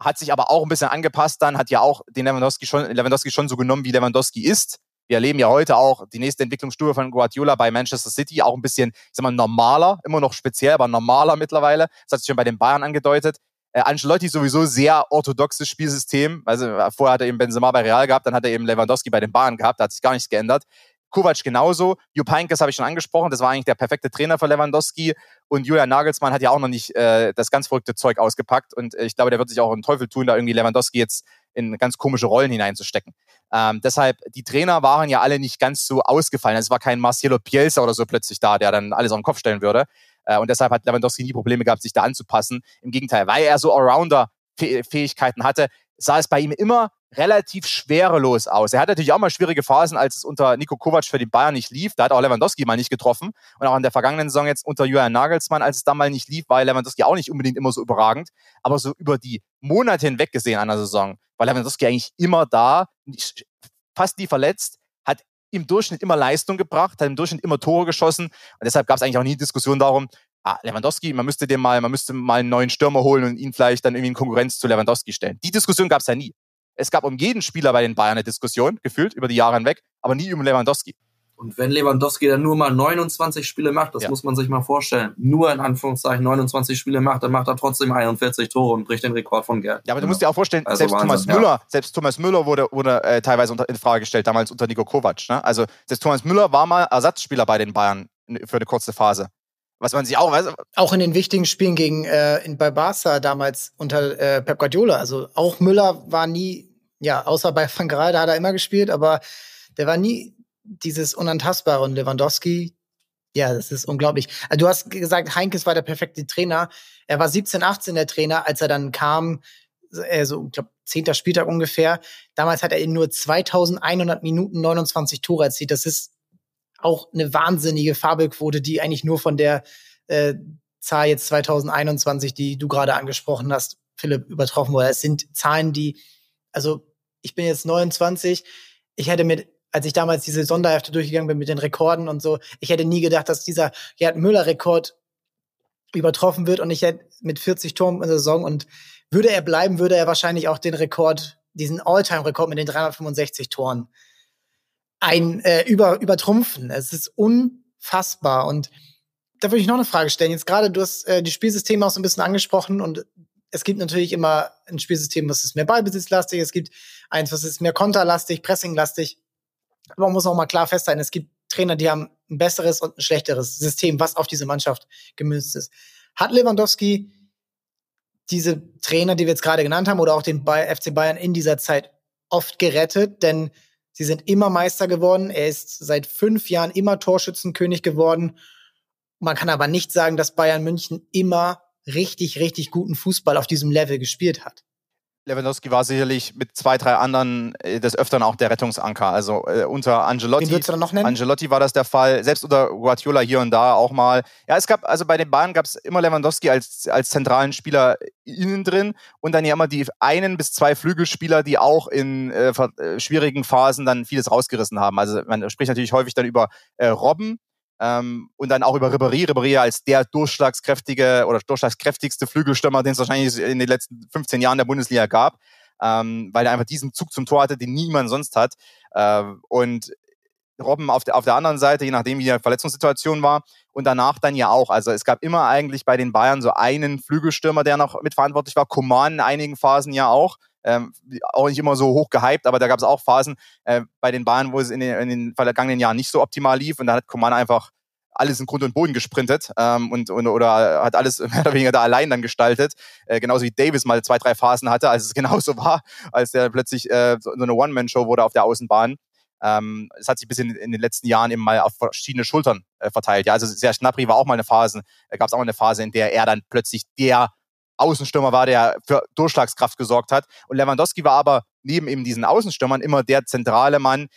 hat sich aber auch ein bisschen angepasst dann, hat ja auch den Lewandowski schon, Lewandowski schon so genommen, wie Lewandowski ist wir erleben ja heute auch die nächste Entwicklungsstufe von Guardiola bei Manchester City, auch ein bisschen, ich sag mal, normaler, immer noch speziell, aber normaler mittlerweile. Das hat sich schon bei den Bayern angedeutet. Äh, Ancelotti sowieso sehr orthodoxes Spielsystem. Also äh, vorher hat er eben Benzema bei Real gehabt, dann hat er eben Lewandowski bei den Bayern gehabt, da hat sich gar nichts geändert. Kovac genauso. Jupp Heynckes habe ich schon angesprochen, das war eigentlich der perfekte Trainer für Lewandowski. Und Julian Nagelsmann hat ja auch noch nicht äh, das ganz verrückte Zeug ausgepackt. Und ich glaube, der wird sich auch einen Teufel tun, da irgendwie Lewandowski jetzt in ganz komische Rollen hineinzustecken. Ähm, deshalb, die Trainer waren ja alle nicht ganz so ausgefallen. Es war kein Marcelo Bielsa oder so plötzlich da, der dann alles auf den Kopf stellen würde. Äh, und deshalb hat Lewandowski nie Probleme gehabt, sich da anzupassen. Im Gegenteil, weil er so Allrounder-Fähigkeiten hatte, sah es bei ihm immer relativ schwerelos aus. Er hat natürlich auch mal schwierige Phasen, als es unter Nico Kovac für die Bayern nicht lief. Da hat auch Lewandowski mal nicht getroffen. Und auch in der vergangenen Saison jetzt unter Julian Nagelsmann, als es da mal nicht lief, war Lewandowski auch nicht unbedingt immer so überragend. Aber so über die Monate hinweg gesehen einer Saison war Lewandowski eigentlich immer da, fast nie verletzt, hat im Durchschnitt immer Leistung gebracht, hat im Durchschnitt immer Tore geschossen. Und deshalb gab es eigentlich auch nie Diskussion darum, ah, Lewandowski, man müsste dem mal, man müsste mal einen neuen Stürmer holen und ihn vielleicht dann irgendwie in Konkurrenz zu Lewandowski stellen. Die Diskussion gab es ja nie. Es gab um jeden Spieler bei den Bayern eine Diskussion, gefühlt, über die Jahre hinweg, aber nie um Lewandowski. Und wenn Lewandowski dann nur mal 29 Spiele macht, das ja. muss man sich mal vorstellen, nur in Anführungszeichen 29 Spiele macht, dann macht er trotzdem 41 Tore und bricht den Rekord von Gerd. Ja, aber du musst dir auch vorstellen, also selbst Wahnsinn, Thomas Müller, ja. selbst Thomas Müller wurde, wurde äh, teilweise unter, in Frage gestellt, damals unter Nico Kovac. Ne? Also selbst Thomas Müller war mal Ersatzspieler bei den Bayern für eine kurze Phase. Was man sich auch weiß. Auch in den wichtigen Spielen gegen äh, in, bei Barca damals unter äh, Pep Guardiola. Also auch Müller war nie, ja, außer bei Van Gaal, da hat er immer gespielt, aber der war nie dieses Unantastbare und Lewandowski, ja, das ist unglaublich. Also du hast gesagt, Heinkes war der perfekte Trainer. Er war 17, 18 der Trainer, als er dann kam, äh, so, ich glaube, zehnter Spieltag ungefähr. Damals hat er in nur 2100 Minuten 29 Tore erzielt. Das ist auch eine wahnsinnige Fabelquote, die eigentlich nur von der äh, Zahl jetzt 2021, die du gerade angesprochen hast, Philipp, übertroffen wurde. Es sind Zahlen, die, also ich bin jetzt 29, ich hätte mit als ich damals diese Sonderhefte durchgegangen bin mit den Rekorden und so, ich hätte nie gedacht, dass dieser Gerd Müller-Rekord übertroffen wird und ich hätte mit 40 Toren in der Saison und würde er bleiben, würde er wahrscheinlich auch den Rekord, diesen All-Time-Rekord mit den 365 Toren ein äh, über, übertrumpfen. Es ist unfassbar und da würde ich noch eine Frage stellen. Jetzt gerade, du hast äh, die Spielsysteme auch so ein bisschen angesprochen und es gibt natürlich immer ein Spielsystem, was ist mehr ballbesitzlastig, es gibt eins, was ist mehr konterlastig, pressinglastig. Aber man muss auch mal klar festhalten, es gibt Trainer, die haben ein besseres und ein schlechteres System, was auf diese Mannschaft gemünzt ist. Hat Lewandowski diese Trainer, die wir jetzt gerade genannt haben, oder auch den FC Bayern in dieser Zeit oft gerettet? Denn sie sind immer Meister geworden. Er ist seit fünf Jahren immer Torschützenkönig geworden. Man kann aber nicht sagen, dass Bayern München immer richtig, richtig guten Fußball auf diesem Level gespielt hat. Lewandowski war sicherlich mit zwei, drei anderen äh, des Öfteren auch der Rettungsanker. Also äh, unter Angelotti. Wen würdest du dann noch nennen? Angelotti war das der Fall. Selbst unter Guardiola hier und da auch mal. Ja, es gab, also bei den Bayern gab es immer Lewandowski als, als zentralen Spieler innen drin und dann ja immer die einen bis zwei Flügelspieler, die auch in äh, äh schwierigen Phasen dann vieles rausgerissen haben. Also man spricht natürlich häufig dann über äh, Robben, ähm, und dann auch über Ribéry. Ribéry als der durchschlagskräftige oder durchschlagskräftigste Flügelstürmer, den es wahrscheinlich in den letzten 15 Jahren der Bundesliga gab, ähm, weil er einfach diesen Zug zum Tor hatte, den niemand sonst hat. Äh, und Robben auf der, auf der anderen Seite, je nachdem, wie die Verletzungssituation war. Und danach dann ja auch. Also es gab immer eigentlich bei den Bayern so einen Flügelstürmer, der noch mitverantwortlich war. Coman in einigen Phasen ja auch. Ähm, auch nicht immer so hoch gehypt, aber da gab es auch Phasen äh, bei den Bayern, wo es in den, in den vergangenen Jahren nicht so optimal lief. Und da hat Coman einfach alles in Grund und Boden gesprintet ähm, und, und oder hat alles mehr oder weniger da allein dann gestaltet. Äh, genauso wie Davis mal zwei, drei Phasen hatte, als es genauso war, als der plötzlich äh, so, eine One-Man-Show wurde auf der Außenbahn. Ähm, es hat sich bis in, in, den letzten Jahren eben mal auf verschiedene Schultern äh, verteilt. Ja, also sehr Schnapri war auch mal eine Phase, äh, gab es auch mal eine Phase, in der er dann plötzlich der Außenstürmer war, der für Durchschlagskraft gesorgt hat. Und Lewandowski war aber neben eben diesen Außenstürmern immer der zentrale Mann,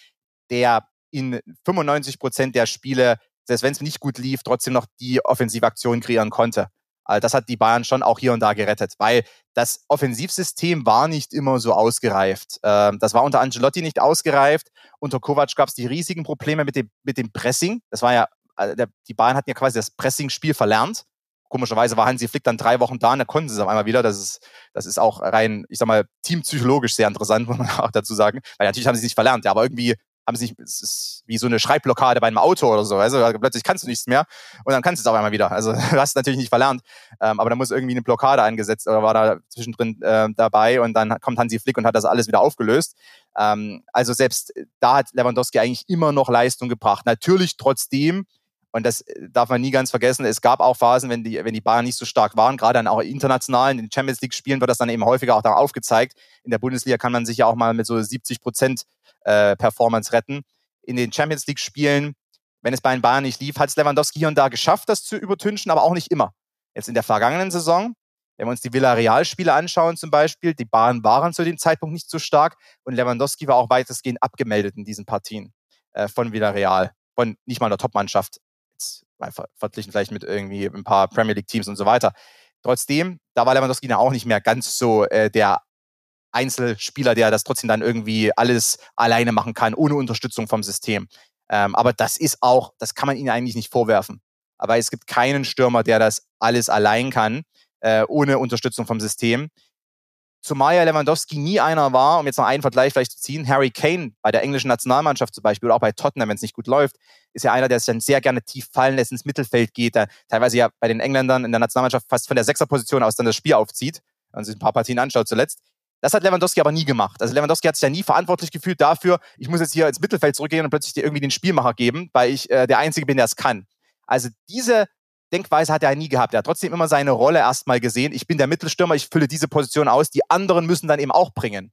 der in 95 Prozent der Spiele, selbst wenn es nicht gut lief, trotzdem noch die Offensivaktion kreieren konnte. Also das hat die Bayern schon auch hier und da gerettet, weil das Offensivsystem war nicht immer so ausgereift. Ähm, das war unter Angelotti nicht ausgereift. Unter Kovac gab es die riesigen Probleme mit dem, mit dem Pressing. Das war ja, äh, die Bayern hatten ja quasi das Pressing-Spiel verlernt. Komischerweise war Hansi Flick dann drei Wochen da und da konnten sie es auf einmal wieder. Das ist, das ist auch rein, ich sag mal, teampsychologisch sehr interessant, muss man auch dazu sagen. Weil natürlich haben sie es nicht verlernt, ja, aber irgendwie haben sich, es ist wie so eine Schreibblockade bei einem Auto oder so. Also plötzlich kannst du nichts mehr und dann kannst du es auch einmal wieder. Also du hast es natürlich nicht verlernt, ähm, aber da muss irgendwie eine Blockade eingesetzt oder war da zwischendrin äh, dabei und dann kommt Hansi Flick und hat das alles wieder aufgelöst. Ähm, also selbst da hat Lewandowski eigentlich immer noch Leistung gebracht. Natürlich trotzdem und das äh, darf man nie ganz vergessen. Es gab auch Phasen, wenn die, wenn die Bayern nicht so stark waren, gerade dann auch internationalen, in den Champions League Spielen wird das dann eben häufiger auch da aufgezeigt. In der Bundesliga kann man sich ja auch mal mit so 70 Prozent äh, Performance retten. In den Champions League Spielen, wenn es bei den Bayern nicht lief, hat es Lewandowski hier und da geschafft, das zu übertünchen, aber auch nicht immer. Jetzt in der vergangenen Saison, wenn wir uns die Villarreal-Spiele anschauen zum Beispiel, die Bayern waren zu dem Zeitpunkt nicht so stark und Lewandowski war auch weitestgehend abgemeldet in diesen Partien äh, von Villarreal, von nicht mal der Topmannschaft jetzt verglichen vielleicht mit irgendwie ein paar Premier League Teams und so weiter. Trotzdem, da war Lewandowski dann auch nicht mehr ganz so äh, der Einzelspieler, der das trotzdem dann irgendwie alles alleine machen kann, ohne Unterstützung vom System. Ähm, aber das ist auch, das kann man ihnen eigentlich nicht vorwerfen. Aber es gibt keinen Stürmer, der das alles allein kann, äh, ohne Unterstützung vom System. Zumal ja Lewandowski nie einer war, um jetzt noch einen Vergleich vielleicht zu ziehen, Harry Kane bei der englischen Nationalmannschaft zum Beispiel oder auch bei Tottenham, wenn es nicht gut läuft, ist ja einer, der sich dann sehr gerne tief fallen lässt, ins Mittelfeld geht, der teilweise ja bei den Engländern in der Nationalmannschaft fast von der Sechserposition aus dann das Spiel aufzieht und sich ein paar Partien anschaut zuletzt. Das hat Lewandowski aber nie gemacht. Also Lewandowski hat sich ja nie verantwortlich gefühlt dafür, ich muss jetzt hier ins Mittelfeld zurückgehen und plötzlich dir irgendwie den Spielmacher geben, weil ich äh, der Einzige bin, der es kann. Also diese Denkweise hat er nie gehabt. Er hat trotzdem immer seine Rolle erstmal gesehen. Ich bin der Mittelstürmer, ich fülle diese Position aus. Die anderen müssen dann eben auch bringen.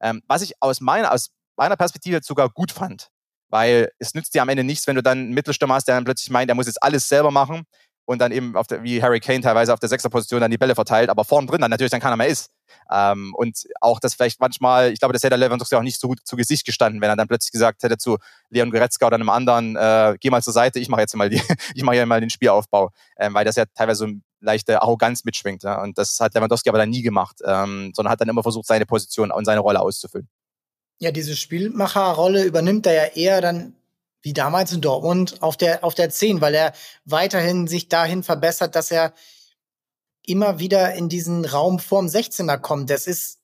Ähm, was ich aus meiner, aus meiner Perspektive sogar gut fand. Weil es nützt dir am Ende nichts, wenn du dann einen Mittelstürmer hast, der dann plötzlich meint, er muss jetzt alles selber machen und dann eben auf der, wie Harry Kane teilweise auf der Sechserposition dann die Bälle verteilt, aber vorn drin dann natürlich dann keiner mehr ist. Ähm, und auch das vielleicht manchmal, ich glaube, das hätte Lewandowski auch nicht so gut zu Gesicht gestanden, wenn er dann plötzlich gesagt hätte zu Leon Goretzka oder einem anderen, äh, geh mal zur Seite, ich mache jetzt mal die, ich mache hier mal den Spielaufbau, ähm, weil das ja teilweise so eine leichte Arroganz mitschwingt. Ja? Und das hat Lewandowski aber dann nie gemacht, ähm, sondern hat dann immer versucht, seine Position und seine Rolle auszufüllen. Ja, diese Spielmacherrolle übernimmt er ja eher dann wie damals in Dortmund auf der, auf der 10, weil er weiterhin sich dahin verbessert, dass er immer wieder in diesen Raum vorm 16er kommt. Das ist,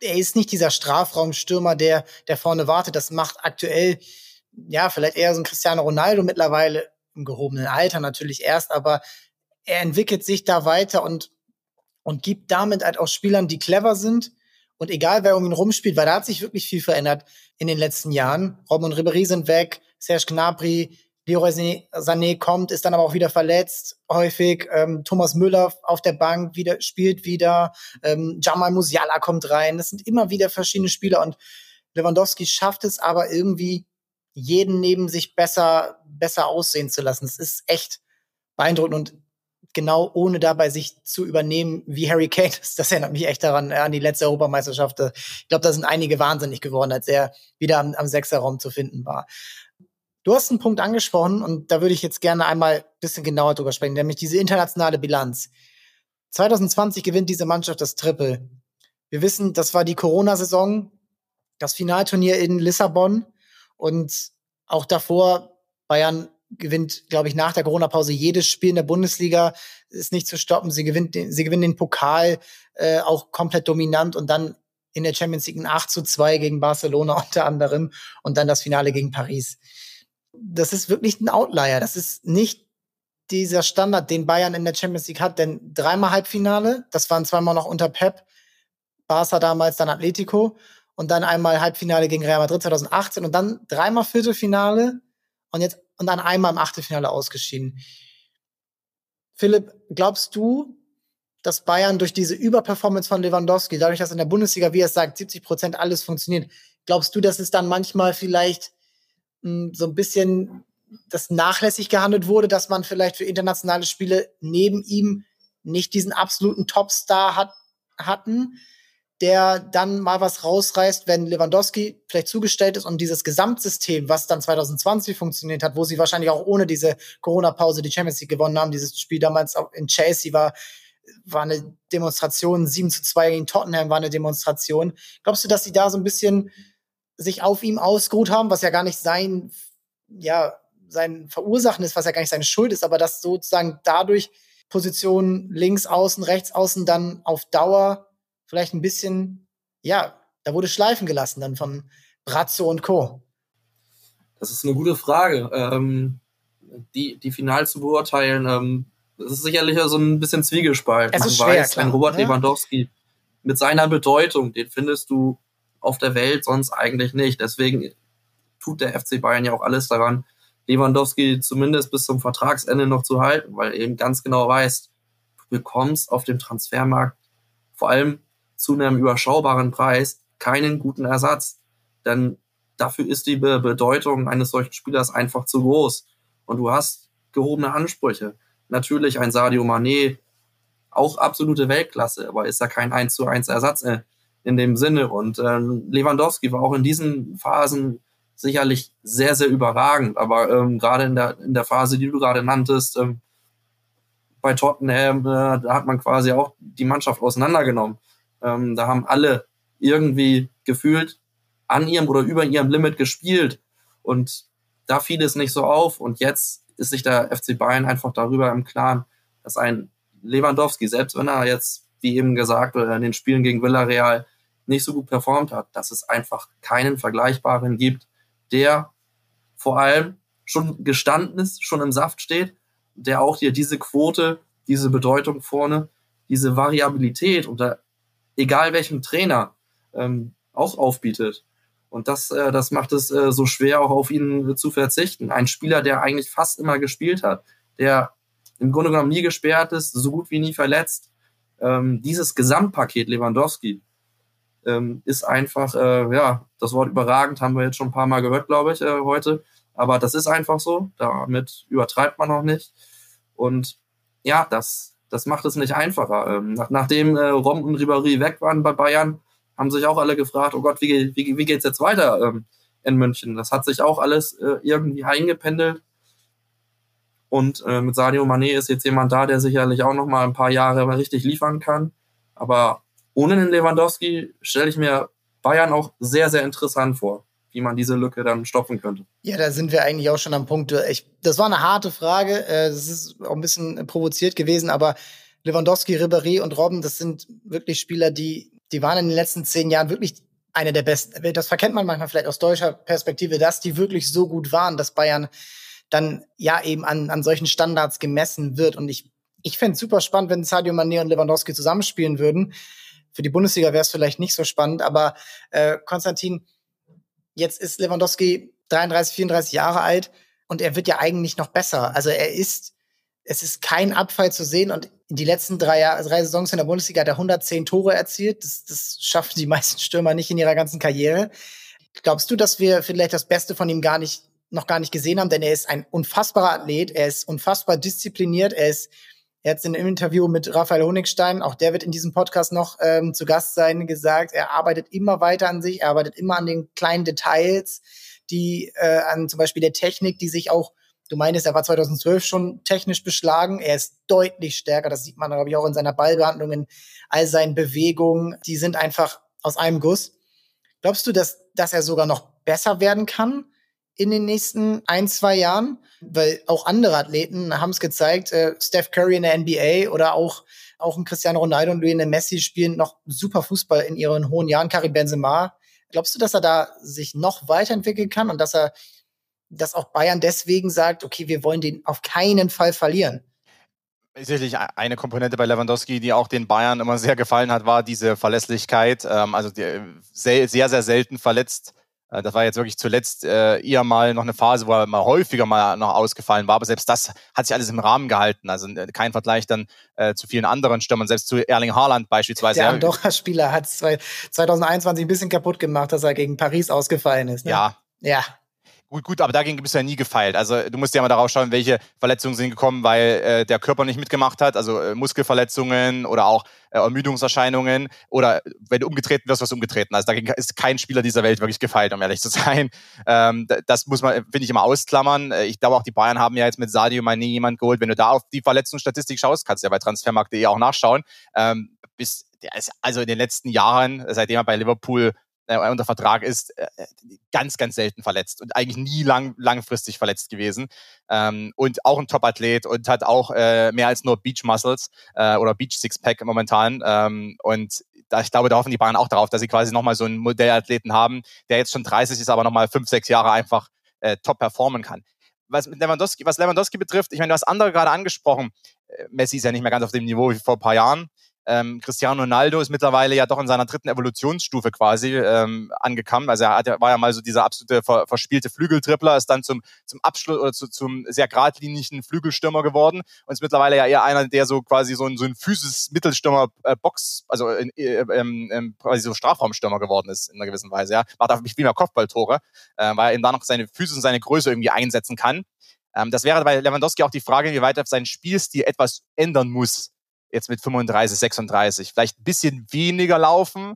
er ist nicht dieser Strafraumstürmer, der, der vorne wartet. Das macht aktuell, ja, vielleicht eher so ein Cristiano Ronaldo mittlerweile im gehobenen Alter natürlich erst, aber er entwickelt sich da weiter und, und gibt damit halt auch Spielern, die clever sind. Und egal, wer um ihn rumspielt, weil da hat sich wirklich viel verändert in den letzten Jahren. Robben und Ribéry sind weg. Serge Gnabry, Leroy Sané kommt, ist dann aber auch wieder verletzt, häufig. Ähm, Thomas Müller auf der Bank wieder, spielt wieder. Ähm, Jamal Musiala kommt rein. Das sind immer wieder verschiedene Spieler und Lewandowski schafft es aber irgendwie, jeden neben sich besser, besser aussehen zu lassen. Das ist echt beeindruckend und genau ohne dabei sich zu übernehmen wie Harry Kane. Das, erinnert mich echt daran, an die letzte Europameisterschaft. Ich glaube, da sind einige wahnsinnig geworden, als er wieder am, am Sechserraum zu finden war. Du hast einen Punkt angesprochen und da würde ich jetzt gerne einmal ein bisschen genauer drüber sprechen, nämlich diese internationale Bilanz. 2020 gewinnt diese Mannschaft das Triple. Wir wissen, das war die Corona-Saison, das Finalturnier in Lissabon und auch davor Bayern gewinnt, glaube ich, nach der Corona-Pause jedes Spiel in der Bundesliga, ist nicht zu stoppen. Sie gewinnt, den, sie gewinnen den Pokal äh, auch komplett dominant und dann in der Champions League ein 8 zu 2 gegen Barcelona unter anderem und dann das Finale gegen Paris das ist wirklich ein Outlier. Das ist nicht dieser Standard, den Bayern in der Champions League hat, denn dreimal Halbfinale, das waren zweimal noch unter Pep, Barca damals, dann Atletico und dann einmal Halbfinale gegen Real Madrid 2018 und dann dreimal Viertelfinale und jetzt und dann einmal im Achtelfinale ausgeschieden. Philipp, glaubst du, dass Bayern durch diese Überperformance von Lewandowski, dadurch, dass in der Bundesliga, wie er sagt, 70 Prozent alles funktioniert, glaubst du, dass es dann manchmal vielleicht mh, hm, so ein bisschen das nachlässig gehandelt wurde, dass man vielleicht für internationale Spiele neben ihm nicht diesen absoluten Topstar hat, hatten, der dann mal was rausreißt, wenn Lewandowski vielleicht zugestellt ist und dieses Gesamtsystem, was dann 2020 funktioniert hat, wo sie wahrscheinlich auch ohne diese Corona-Pause die Champions League gewonnen haben, dieses Spiel damals auch in Chelsea war, war eine Demonstration, 7 zu 2 gegen Tottenham war eine Demonstration. Glaubst du, dass sie da so ein bisschen sich auf ihm ausgeruht haben, was ja gar nicht sein, ja, sein Verursachen ist, was ja gar nicht seine Schuld ist, aber dass sozusagen dadurch Positionen links außen, rechts außen dann auf Dauer vielleicht ein bisschen, ja, da wurde schleifen gelassen dann von Brazzo und Co. Das ist eine gute Frage. Ähm, die, die final zu beurteilen, ähm, das ist sicherlich so ein bisschen Zwiegespalt. Es ist Man schwer, weiß, klar, ein Robert ja? Lewandowski mit seiner Bedeutung, den findest du auf der Welt sonst eigentlich nicht. Deswegen tut der FC Bayern ja auch alles daran, Lewandowski zumindest bis zum Vertragsende noch zu halten, weil er eben ganz genau weiß, du bekommst auf dem Transfermarkt vor allem zu einem überschaubaren Preis keinen guten Ersatz. Denn dafür ist die Be Bedeutung eines solchen Spielers einfach zu groß. Und du hast gehobene Ansprüche. Natürlich ein Sadio Mané, auch absolute Weltklasse, aber ist ja kein 1 zu 1 Ersatz äh, in dem Sinne. Und äh, Lewandowski war auch in diesen Phasen sicherlich sehr, sehr überragend. Aber ähm, gerade in der, in der Phase, die du gerade nanntest, ähm, bei Tottenham, äh, da hat man quasi auch die Mannschaft auseinandergenommen. Ähm, da haben alle irgendwie gefühlt an ihrem oder über ihrem Limit gespielt. Und da fiel es nicht so auf. Und jetzt ist sich der FC Bayern einfach darüber im Klaren, dass ein Lewandowski, selbst wenn er jetzt, wie eben gesagt, in den Spielen gegen Villarreal nicht so gut performt hat, dass es einfach keinen Vergleichbaren gibt, der vor allem schon gestanden ist, schon im Saft steht, der auch dir diese Quote, diese Bedeutung vorne, diese Variabilität unter egal welchem Trainer ähm, auch aufbietet. Und das, äh, das macht es äh, so schwer, auch auf ihn äh, zu verzichten. Ein Spieler, der eigentlich fast immer gespielt hat, der im Grunde genommen nie gesperrt ist, so gut wie nie verletzt. Ähm, dieses Gesamtpaket Lewandowski ähm, ist einfach, äh, ja, das Wort überragend haben wir jetzt schon ein paar Mal gehört, glaube ich, äh, heute. Aber das ist einfach so. Damit übertreibt man noch nicht. Und ja, das, das macht es nicht einfacher. Ähm, nach, nachdem äh, Rom und Ribéry weg waren bei Bayern, haben sich auch alle gefragt, oh Gott, wie, wie, wie geht's jetzt weiter ähm, in München? Das hat sich auch alles äh, irgendwie eingependelt. Und äh, mit Sadio Mané ist jetzt jemand da, der sicherlich auch noch mal ein paar Jahre richtig liefern kann. Aber ohne den Lewandowski stelle ich mir Bayern auch sehr, sehr interessant vor wie man diese Lücke dann stopfen könnte. Ja, da sind wir eigentlich auch schon am Punkt. Ich, das war eine harte Frage. Äh, das ist auch ein bisschen provoziert gewesen, aber Lewandowski, Ribéry und Robben, das sind wirklich Spieler, die, die waren in den letzten zehn Jahren wirklich eine der besten. Das verkennt man manchmal vielleicht aus deutscher Perspektive, dass die wirklich so gut waren, dass Bayern dann ja eben an, an solchen Standards gemessen wird. Und ich, ich fände es super spannend, wenn Sadio Mané und Lewandowski zusammenspielen würden. Für die Bundesliga wäre es vielleicht nicht so spannend, aber äh, Konstantin, Jetzt ist Lewandowski 33, 34 Jahre alt und er wird ja eigentlich noch besser. Also er ist, es ist kein Abfall zu sehen und in die letzten drei, Jahr, drei Saisons in der Bundesliga hat er 110 Tore erzielt. Das, das schaffen die meisten Stürmer nicht in ihrer ganzen Karriere. Glaubst du, dass wir vielleicht das Beste von ihm gar nicht, noch gar nicht gesehen haben? Denn er ist ein unfassbarer Athlet, er ist unfassbar diszipliniert, er ist hat in einem Interview mit Raphael Honigstein, auch der wird in diesem Podcast noch ähm, zu Gast sein, gesagt, er arbeitet immer weiter an sich, er arbeitet immer an den kleinen Details, die äh, an zum Beispiel der Technik, die sich auch, du meinst, er war 2012 schon technisch beschlagen, er ist deutlich stärker, das sieht man, glaube ich, auch in seiner Ballbehandlung, in all seinen Bewegungen, die sind einfach aus einem Guss. Glaubst du, dass, dass er sogar noch besser werden kann? In den nächsten ein, zwei Jahren, weil auch andere Athleten haben es gezeigt, äh, Steph Curry in der NBA oder auch auch ein Cristiano Ronaldo und Lionel Messi spielen noch super Fußball in ihren hohen Jahren, Karim Benzema. Glaubst du, dass er da sich noch weiterentwickeln kann und dass er, dass auch Bayern deswegen sagt, okay, wir wollen den auf keinen Fall verlieren? Sicherlich eine Komponente bei Lewandowski, die auch den Bayern immer sehr gefallen hat, war diese Verlässlichkeit. Ähm, also sehr, sehr, sehr selten verletzt das war jetzt wirklich zuletzt äh, eher mal noch eine Phase, wo er mal häufiger mal noch ausgefallen war. Aber selbst das hat sich alles im Rahmen gehalten. Also äh, kein Vergleich dann äh, zu vielen anderen Stürmern, selbst zu Erling Haaland beispielsweise. Der Andorra-Spieler hat es 2021 ein bisschen kaputt gemacht, dass er gegen Paris ausgefallen ist. Ne? Ja. Ja. Gut, gut, aber dagegen bist du ja nie gefeilt. Also du musst ja mal darauf schauen, welche Verletzungen sind gekommen, weil äh, der Körper nicht mitgemacht hat, also äh, Muskelverletzungen oder auch äh, Ermüdungserscheinungen oder wenn du umgetreten wirst, was umgetreten. Also dagegen ist kein Spieler dieser Welt wirklich gefeilt, um ehrlich zu sein. Ähm, das muss man, finde ich, immer ausklammern. Äh, ich glaube auch, die Bayern haben ja jetzt mit Sadio Mané jemand geholt. Wenn du da auf die Verletzungsstatistik schaust, kannst du ja bei Transfermarkt.de auch nachschauen. Ähm, bis, also in den letzten Jahren, seitdem er bei Liverpool äh, unter Vertrag ist, äh, ganz, ganz selten verletzt und eigentlich nie lang, langfristig verletzt gewesen. Ähm, und auch ein Top-Athlet und hat auch äh, mehr als nur Beach Muscles äh, oder Beach Sixpack momentan. Ähm, und da, ich glaube, da hoffen die Bayern auch darauf, dass sie quasi nochmal so einen Modellathleten haben, der jetzt schon 30 ist, aber nochmal fünf, sechs Jahre einfach äh, top performen kann. Was Lewandowski, was Lewandowski betrifft, ich meine, du hast andere gerade angesprochen. Äh, Messi ist ja nicht mehr ganz auf dem Niveau wie vor ein paar Jahren. Ähm, Cristiano Ronaldo ist mittlerweile ja doch in seiner dritten Evolutionsstufe quasi ähm, angekommen. Also er hat, war ja mal so dieser absolute ver, verspielte Flügeltrippler, ist dann zum, zum Abschluss oder zu, zum sehr geradlinigen Flügelstürmer geworden und ist mittlerweile ja eher einer, der so quasi so ein, so ein physis Mittelstürmer äh, Box, also in, äh, ähm, ähm, quasi so Strafraumstürmer geworden ist in einer gewissen Weise. Ja, macht auch viel mehr Kopfballtore, äh, weil er eben da noch seine Physis und seine Größe irgendwie einsetzen kann. Ähm, das wäre bei Lewandowski auch die Frage, wie weit er seinen Spielstil etwas ändern muss jetzt mit 35, 36. Vielleicht ein bisschen weniger laufen,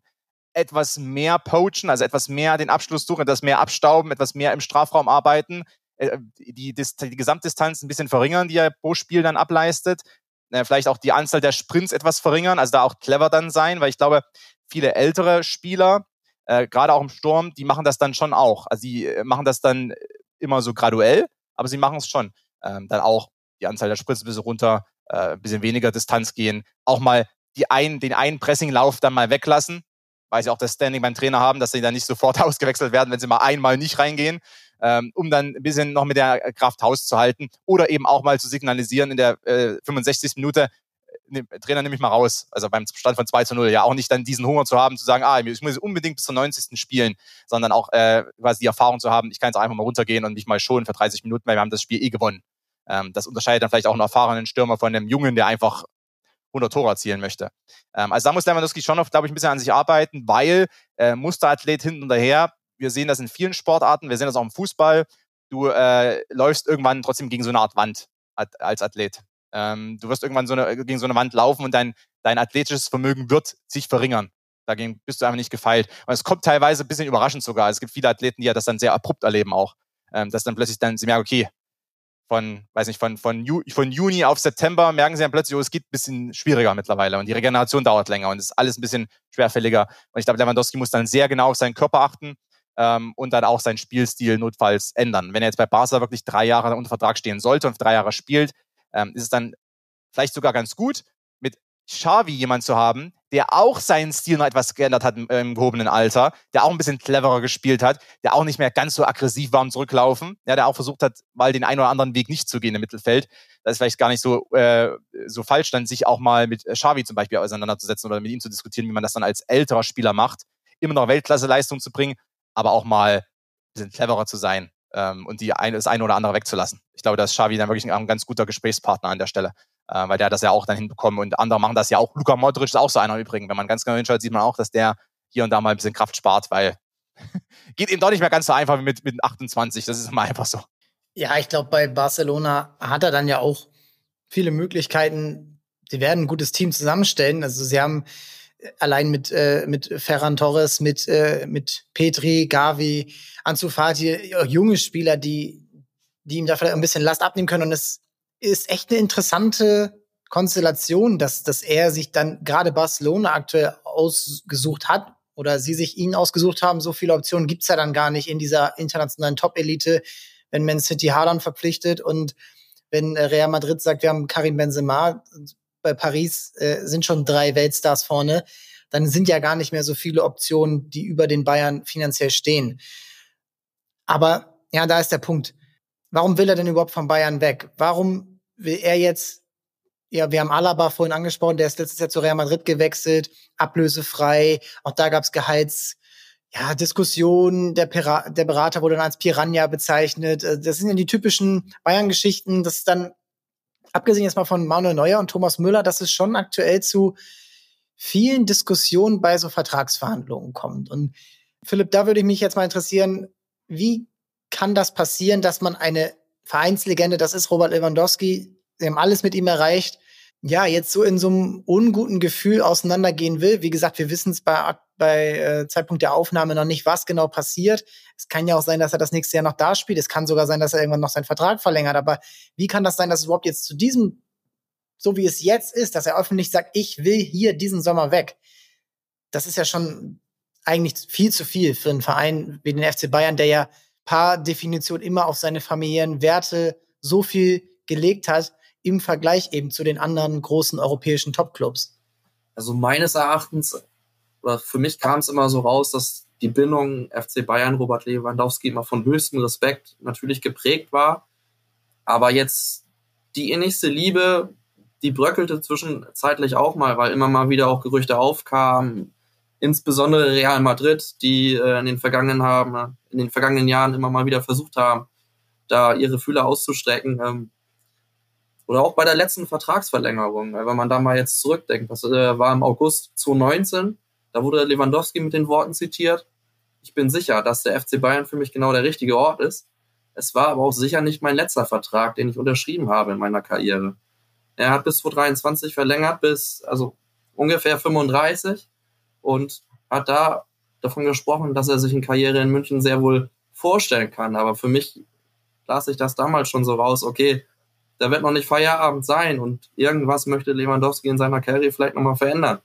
etwas mehr poachen, also etwas mehr den Abschluss suchen, etwas mehr abstauben, etwas mehr im Strafraum arbeiten, äh, die, die, die Gesamtdistanz ein bisschen verringern, die er pro Spiel dann ableistet. Äh, vielleicht auch die Anzahl der Sprints etwas verringern, also da auch clever dann sein, weil ich glaube, viele ältere Spieler, äh, gerade auch im Sturm, die machen das dann schon auch. Also die äh, machen das dann immer so graduell, aber sie machen es schon. Ähm, dann auch die Anzahl der Sprints ein bisschen runter, äh, ein bisschen weniger Distanz gehen, auch mal die einen, den einen Pressinglauf dann mal weglassen, weil sie auch das Standing beim Trainer haben, dass sie dann nicht sofort ausgewechselt werden, wenn sie mal einmal nicht reingehen, ähm, um dann ein bisschen noch mit der Kraft Haus zu halten oder eben auch mal zu signalisieren in der äh, 65. Minute, ne, Trainer nehme ich mal raus, also beim Stand von 2 zu 0, ja auch nicht dann diesen Hunger zu haben, zu sagen, ah, ich muss unbedingt bis zur 90. spielen, sondern auch äh, quasi die Erfahrung zu haben, ich kann jetzt einfach mal runtergehen und mich mal schonen für 30 Minuten, weil wir haben das Spiel eh gewonnen. Ähm, das unterscheidet dann vielleicht auch einen erfahrenen Stürmer von einem Jungen, der einfach 100 Tore erzielen möchte. Ähm, also da muss Lewandowski schon noch, glaube ich, ein bisschen an sich arbeiten, weil äh, Musterathlet hinten und daher, wir sehen das in vielen Sportarten, wir sehen das auch im Fußball, du äh, läufst irgendwann trotzdem gegen so eine Art Wand als Athlet. Ähm, du wirst irgendwann so eine, gegen so eine Wand laufen und dein, dein athletisches Vermögen wird sich verringern. Dagegen bist du einfach nicht gefeilt. Und es kommt teilweise ein bisschen überraschend sogar. Es gibt viele Athleten, die ja das dann sehr abrupt erleben auch. Ähm, dass dann plötzlich dann sie merken, okay, von, weiß nicht, von, von, Ju von Juni auf September merken sie dann plötzlich, oh, es geht ein bisschen schwieriger mittlerweile und die Regeneration dauert länger und es ist alles ein bisschen schwerfälliger. Und ich glaube, Lewandowski muss dann sehr genau auf seinen Körper achten ähm, und dann auch seinen Spielstil notfalls ändern. Wenn er jetzt bei Barca wirklich drei Jahre unter Vertrag stehen sollte und drei Jahre spielt, ähm, ist es dann vielleicht sogar ganz gut, Xavi jemand zu haben, der auch seinen Stil noch etwas geändert hat im, im, gehobenen Alter, der auch ein bisschen cleverer gespielt hat, der auch nicht mehr ganz so aggressiv war im Zurücklaufen, ja, der auch versucht hat, mal den einen oder anderen Weg nicht zu gehen im Mittelfeld. Das ist vielleicht gar nicht so, äh, so falsch, dann sich auch mal mit Xavi zum Beispiel auseinanderzusetzen oder mit ihm zu diskutieren, wie man das dann als älterer Spieler macht, immer noch Weltklasse-Leistung zu bringen, aber auch mal ein bisschen cleverer zu sein ähm, und die eine, das eine oder andere wegzulassen. Ich glaube, dass Xavi dann wirklich ein, ein ganz guter Gesprächspartner an der Stelle äh, weil der hat das ja auch dann hinbekommen und andere machen das ja auch. Luka Modric ist auch so einer übrigens. Wenn man ganz genau hinschaut, sieht man auch, dass der hier und da mal ein bisschen Kraft spart, weil geht eben doch nicht mehr ganz so einfach wie mit, mit 28. Das ist immer einfach so. Ja, ich glaube, bei Barcelona hat er dann ja auch viele Möglichkeiten. Sie werden ein gutes Team zusammenstellen. Also sie haben äh, allein mit, äh, mit Ferran Torres, mit, äh, mit Petri, Gavi, Ansu Fati, junge Spieler, die, die ihm da vielleicht ein bisschen Last abnehmen können. Und es ist echt eine interessante Konstellation, dass, dass er sich dann gerade Barcelona aktuell ausgesucht hat oder sie sich ihn ausgesucht haben. So viele Optionen gibt's ja dann gar nicht in dieser internationalen Top-Elite, wenn Man City Haaland verpflichtet und wenn äh, Real Madrid sagt, wir haben Karim Benzema, bei Paris äh, sind schon drei Weltstars vorne, dann sind ja gar nicht mehr so viele Optionen, die über den Bayern finanziell stehen. Aber ja, da ist der Punkt. Warum will er denn überhaupt von Bayern weg? Warum will er jetzt, ja, wir haben Alaba vorhin angesprochen, der ist letztes Jahr zu Real Madrid gewechselt, ablösefrei, auch da gab es Gehalts, ja, Diskussion, der, der Berater wurde dann als Piranha bezeichnet. Äh, das sind ja die typischen Bayern-Geschichten. Das ist dann, abgesehen jetzt mal von Manuel Neuer und Thomas Müller, dass es schon aktuell zu vielen Diskussionen bei so Vertragsverhandlungen kommt. Und Philipp, da würde ich mich jetzt mal interessieren, wie kann das passieren, dass man eine Vereinslegende, das ist Robert Lewandowski, sie haben alles mit ihm erreicht, ja, jetzt so in so einem unguten Gefühl auseinandergehen will. Wie gesagt, wir wissen es bei, bei äh, Zeitpunkt der Aufnahme noch nicht, was genau passiert. Es kann ja auch sein, dass er das nächste Jahr noch da spielt. Es kann sogar sein, dass er irgendwann noch seinen Vertrag verlängert. Aber wie kann das sein, dass es überhaupt jetzt zu diesem, so wie es jetzt ist, dass er öffentlich sagt, ich will hier diesen Sommer weg? Das ist ja schon eigentlich viel zu viel für einen Verein wie den FC Bayern, der ja paar Definition immer auf seine familiären Werte so viel gelegt hat im Vergleich eben zu den anderen großen europäischen Topclubs? Also meines Erachtens, oder für mich kam es immer so raus, dass die Bindung FC Bayern, Robert Lewandowski immer von höchstem Respekt natürlich geprägt war. Aber jetzt die innigste Liebe, die bröckelte zwischenzeitlich auch mal, weil immer mal wieder auch Gerüchte aufkamen, insbesondere Real Madrid, die äh, in den vergangenen haben, in den vergangenen Jahren immer mal wieder versucht haben, da ihre Fühler auszustrecken. Ähm, oder auch bei der letzten Vertragsverlängerung, wenn man da mal jetzt zurückdenkt, das äh, war im August 2019, da wurde Lewandowski mit den Worten zitiert, ich bin sicher, dass der FC Bayern für mich genau der richtige Ort ist. Es war aber auch sicher nicht mein letzter Vertrag, den ich unterschrieben habe in meiner Karriere. Er hat bis 2023 verlängert, bis also ungefähr 35 und hat da davon gesprochen, dass er sich eine Karriere in München sehr wohl vorstellen kann. Aber für mich las ich das damals schon so raus, okay, da wird noch nicht Feierabend sein und irgendwas möchte Lewandowski in seiner Karriere vielleicht nochmal verändern.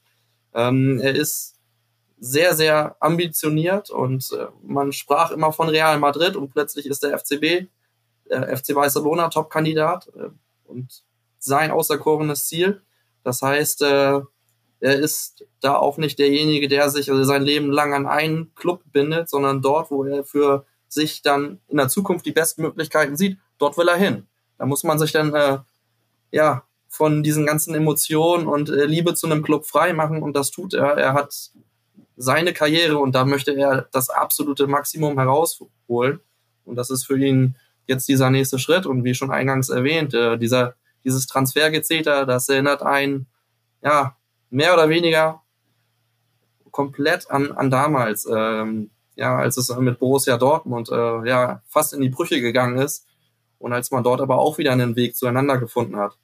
Ähm, er ist sehr, sehr ambitioniert und äh, man sprach immer von Real Madrid und plötzlich ist der FCB, der FC Barcelona Top-Kandidat äh, und sein auserkorenes Ziel. Das heißt, äh, er ist da auch nicht derjenige, der sich also sein Leben lang an einen Club bindet, sondern dort, wo er für sich dann in der Zukunft die besten Möglichkeiten sieht, dort will er hin. Da muss man sich dann äh, ja von diesen ganzen Emotionen und äh, Liebe zu einem Club frei machen und das tut er. Er hat seine Karriere und da möchte er das absolute Maximum herausholen und das ist für ihn jetzt dieser nächste Schritt und wie schon eingangs erwähnt, äh, dieser dieses Transfergezeter, das erinnert einen ja mehr oder weniger komplett an, an damals, ähm, ja, als es mit Borussia Dortmund äh, ja fast in die Brüche gegangen ist und als man dort aber auch wieder einen Weg zueinander gefunden hat.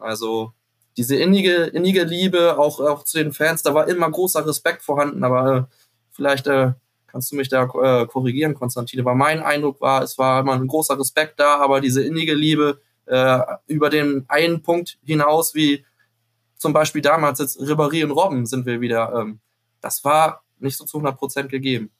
Also diese innige, innige Liebe auch, auch zu den Fans, da war immer großer Respekt vorhanden, aber äh, vielleicht äh, kannst du mich da äh, korrigieren, Konstantin. Aber mein Eindruck war, es war immer ein großer Respekt da, aber diese innige Liebe äh, über den einen Punkt hinaus, wie zum Beispiel damals jetzt Ribéry und Robben sind wir wieder, ähm, das war nicht so zu 100 Prozent gegeben.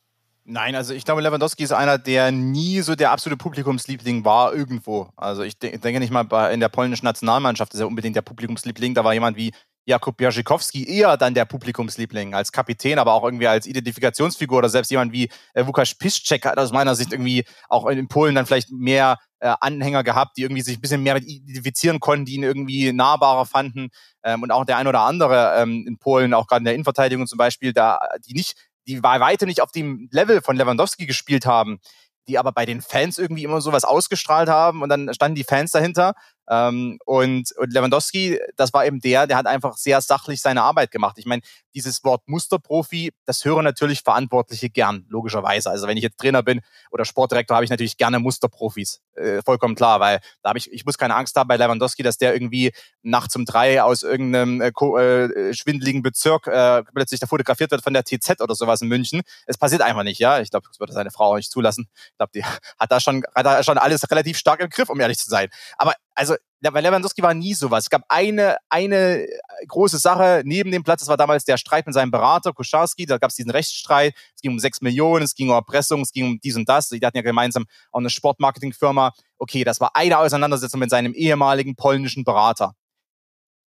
Nein, also ich glaube, Lewandowski ist einer, der nie so der absolute Publikumsliebling war irgendwo. Also ich denke nicht mal bei, in der polnischen Nationalmannschaft ist er unbedingt der Publikumsliebling. Da war jemand wie Jakub Jarzykowski eher dann der Publikumsliebling als Kapitän, aber auch irgendwie als Identifikationsfigur oder selbst jemand wie äh, Łukasz Piszczek hat aus meiner Sicht irgendwie auch in Polen dann vielleicht mehr äh, Anhänger gehabt, die irgendwie sich ein bisschen mehr mit identifizieren konnten, die ihn irgendwie nahbarer fanden. Ähm, und auch der ein oder andere ähm, in Polen, auch gerade in der Innenverteidigung zum Beispiel, da die nicht die bei weitem nicht auf dem Level von Lewandowski gespielt haben, die aber bei den Fans irgendwie immer sowas ausgestrahlt haben und dann standen die Fans dahinter ähm, und, und Lewandowski, das war eben der, der hat einfach sehr sachlich seine Arbeit gemacht. Ich meine, dieses Wort Musterprofi, das hören natürlich Verantwortliche gern, logischerweise. Also wenn ich jetzt Trainer bin oder Sportdirektor, habe ich natürlich gerne Musterprofis. Äh, vollkommen klar, weil da habe ich, ich muss keine Angst haben bei Lewandowski, dass der irgendwie nachts um drei aus irgendeinem äh, äh, schwindeligen Bezirk äh, plötzlich da fotografiert wird von der TZ oder sowas in München. Es passiert einfach nicht, ja. Ich glaube, das würde seine Frau auch nicht zulassen. Ich glaube, die hat da schon, hat da schon alles relativ stark im Griff, um ehrlich zu sein. Aber also bei Lewandowski war nie sowas. Es gab eine, eine große Sache neben dem Platz, das war damals der Streit mit seinem Berater, Kuscharski, da gab es diesen Rechtsstreit, es ging um sechs Millionen, es ging um Erpressung, es ging um dies und das. Die hatten ja gemeinsam auch eine Sportmarketingfirma. Okay, das war eine Auseinandersetzung mit seinem ehemaligen polnischen Berater.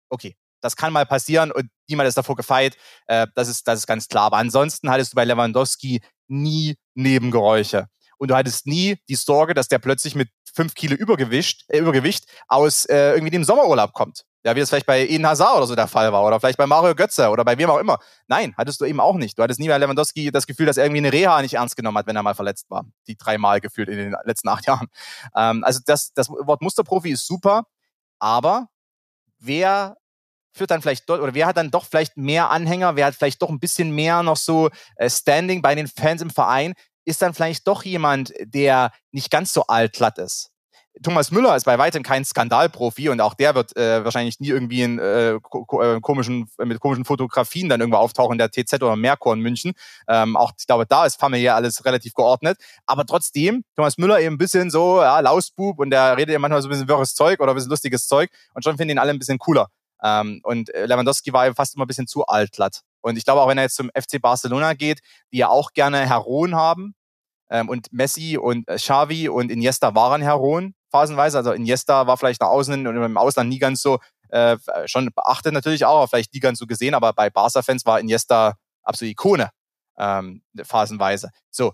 Okay, das kann mal passieren und niemand ist davor gefeit. Äh, das, ist, das ist ganz klar. Aber ansonsten hattest du bei Lewandowski nie Nebengeräusche und du hattest nie die Sorge, dass der plötzlich mit fünf Kilo Übergewicht, äh, Übergewicht aus äh, irgendwie dem Sommerurlaub kommt. Ja, wie das vielleicht bei Eden Hazard oder so der Fall war oder vielleicht bei Mario Götze oder bei wem auch immer. Nein, hattest du eben auch nicht. Du hattest nie bei Lewandowski das Gefühl, dass er irgendwie eine Reha nicht ernst genommen hat, wenn er mal verletzt war. Die dreimal gefühlt in den letzten acht Jahren. Ähm, also das, das Wort Musterprofi ist super, aber wer führt dann vielleicht dort, oder wer hat dann doch vielleicht mehr Anhänger, wer hat vielleicht doch ein bisschen mehr noch so äh, Standing bei den Fans im Verein, ist dann vielleicht doch jemand, der nicht ganz so altglatt ist. Thomas Müller ist bei weitem kein Skandalprofi und auch der wird äh, wahrscheinlich nie irgendwie in äh, äh, komischen, mit komischen Fotografien dann irgendwo auftauchen in der TZ oder Merkur in München. Ähm, auch ich glaube, da ist familiär alles relativ geordnet. Aber trotzdem, Thomas Müller eben ein bisschen so, ja, Lausbub und der redet ja manchmal so ein bisschen wirres Zeug oder ein bisschen lustiges Zeug und schon finden ihn alle ein bisschen cooler. Ähm, und äh, Lewandowski war fast immer ein bisschen zu altglatt. Und ich glaube auch, wenn er jetzt zum FC Barcelona geht, die ja auch gerne Heroen haben, ähm, und Messi und äh, Xavi und Iniesta waren Heroen, phasenweise. Also Iniesta war vielleicht nach außen und im Ausland nie ganz so, äh, schon beachtet natürlich auch, aber vielleicht nie ganz so gesehen, aber bei Barca-Fans war Iniesta absolut Ikone, ähm, phasenweise. So,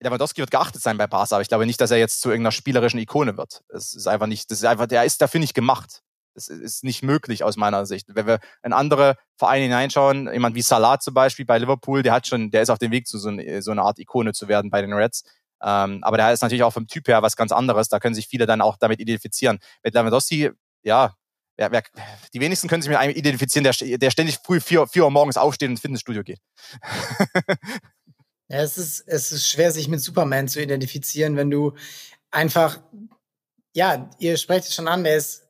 Lewandowski wird geachtet sein bei Barca, aber ich glaube nicht, dass er jetzt zu irgendeiner spielerischen Ikone wird. Das ist einfach nicht, das ist einfach, der ist dafür nicht gemacht. Das ist nicht möglich aus meiner Sicht. Wenn wir in andere Vereine hineinschauen, jemand wie Salah zum Beispiel bei Liverpool, der hat schon, der ist auf dem Weg zu so, so einer Art Ikone zu werden bei den Reds. Ähm, aber der ist natürlich auch vom Typ her was ganz anderes. Da können sich viele dann auch damit identifizieren. Mit Lewandowski, ja, wer, wer, die wenigsten können sich mit einem identifizieren, der, der ständig früh vier, vier Uhr morgens aufsteht und ins Fitnessstudio geht. ja, es ist, es ist schwer, sich mit Superman zu identifizieren, wenn du einfach, ja, ihr sprecht es schon an, der ist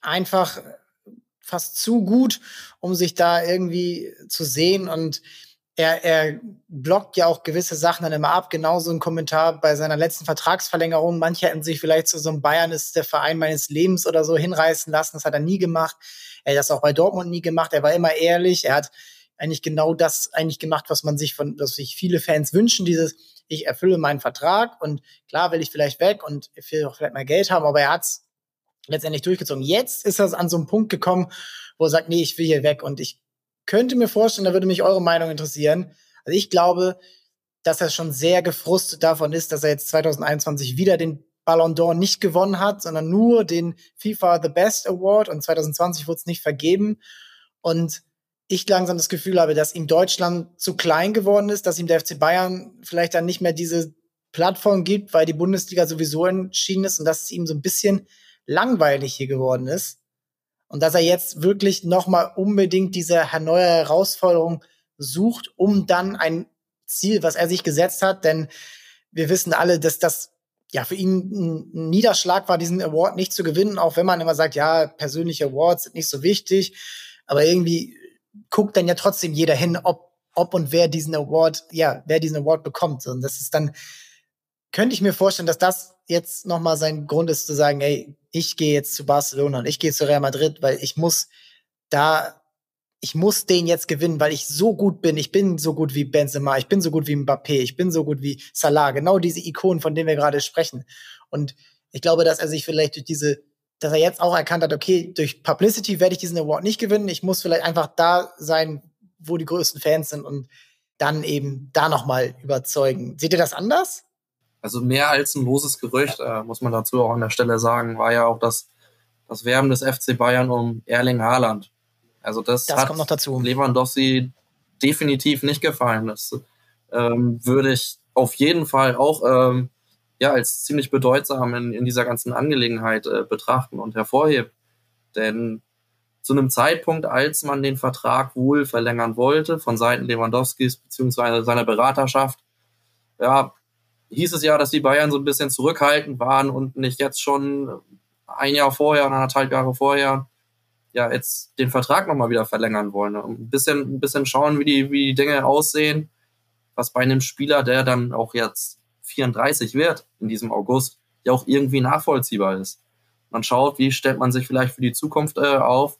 einfach fast zu gut, um sich da irgendwie zu sehen und er, er blockt ja auch gewisse Sachen dann immer ab. Genauso ein Kommentar bei seiner letzten Vertragsverlängerung. Manche hätten sich vielleicht zu so einem Bayern ist der Verein meines Lebens oder so hinreißen lassen. Das hat er nie gemacht. Er hat das auch bei Dortmund nie gemacht. Er war immer ehrlich. Er hat eigentlich genau das eigentlich gemacht, was man sich von, was sich viele Fans wünschen. Dieses, ich erfülle meinen Vertrag und klar will ich vielleicht weg und ich will auch vielleicht mal Geld haben, aber er hat's letztendlich durchgezogen. Jetzt ist er an so einem Punkt gekommen, wo er sagt, nee, ich will hier weg und ich könnte mir vorstellen, da würde mich eure Meinung interessieren. Also ich glaube, dass er schon sehr gefrustet davon ist, dass er jetzt 2021 wieder den Ballon d'Or nicht gewonnen hat, sondern nur den FIFA The Best Award und 2020 wurde es nicht vergeben. Und ich langsam das Gefühl habe, dass ihm Deutschland zu klein geworden ist, dass ihm der FC Bayern vielleicht dann nicht mehr diese Plattform gibt, weil die Bundesliga sowieso entschieden ist und dass es ihm so ein bisschen langweilig hier geworden ist. Und dass er jetzt wirklich nochmal unbedingt diese neue Herausforderung sucht, um dann ein Ziel, was er sich gesetzt hat, denn wir wissen alle, dass das ja für ihn ein Niederschlag war, diesen Award nicht zu gewinnen, auch wenn man immer sagt, ja, persönliche Awards sind nicht so wichtig, aber irgendwie guckt dann ja trotzdem jeder hin, ob, ob und wer diesen Award, ja, wer diesen Award bekommt. Und das ist dann, könnte ich mir vorstellen, dass das jetzt nochmal sein Grund ist zu sagen, ey, ich gehe jetzt zu Barcelona und ich gehe zu Real Madrid, weil ich muss da, ich muss den jetzt gewinnen, weil ich so gut bin. Ich bin so gut wie Benzema, ich bin so gut wie Mbappé, ich bin so gut wie Salah. Genau diese Ikonen, von denen wir gerade sprechen. Und ich glaube, dass er sich vielleicht durch diese, dass er jetzt auch erkannt hat, okay, durch Publicity werde ich diesen Award nicht gewinnen. Ich muss vielleicht einfach da sein, wo die größten Fans sind und dann eben da nochmal überzeugen. Seht ihr das anders? Also mehr als ein loses Gerücht, äh, muss man dazu auch an der Stelle sagen, war ja auch das, das Werben des FC Bayern um Erling Haaland. Also das, das hat kommt noch dazu. Lewandowski definitiv nicht gefallen. Das ähm, würde ich auf jeden Fall auch ähm, ja, als ziemlich bedeutsam in, in dieser ganzen Angelegenheit äh, betrachten und hervorheben. Denn zu einem Zeitpunkt, als man den Vertrag wohl verlängern wollte, von Seiten Lewandowskis beziehungsweise seiner Beraterschaft, ja, hieß es ja, dass die Bayern so ein bisschen zurückhaltend waren und nicht jetzt schon ein Jahr vorher, anderthalb Jahre vorher, ja, jetzt den Vertrag nochmal wieder verlängern wollen. Ein bisschen, ein bisschen schauen, wie die, wie die Dinge aussehen, was bei einem Spieler, der dann auch jetzt 34 wird in diesem August, ja auch irgendwie nachvollziehbar ist. Man schaut, wie stellt man sich vielleicht für die Zukunft äh, auf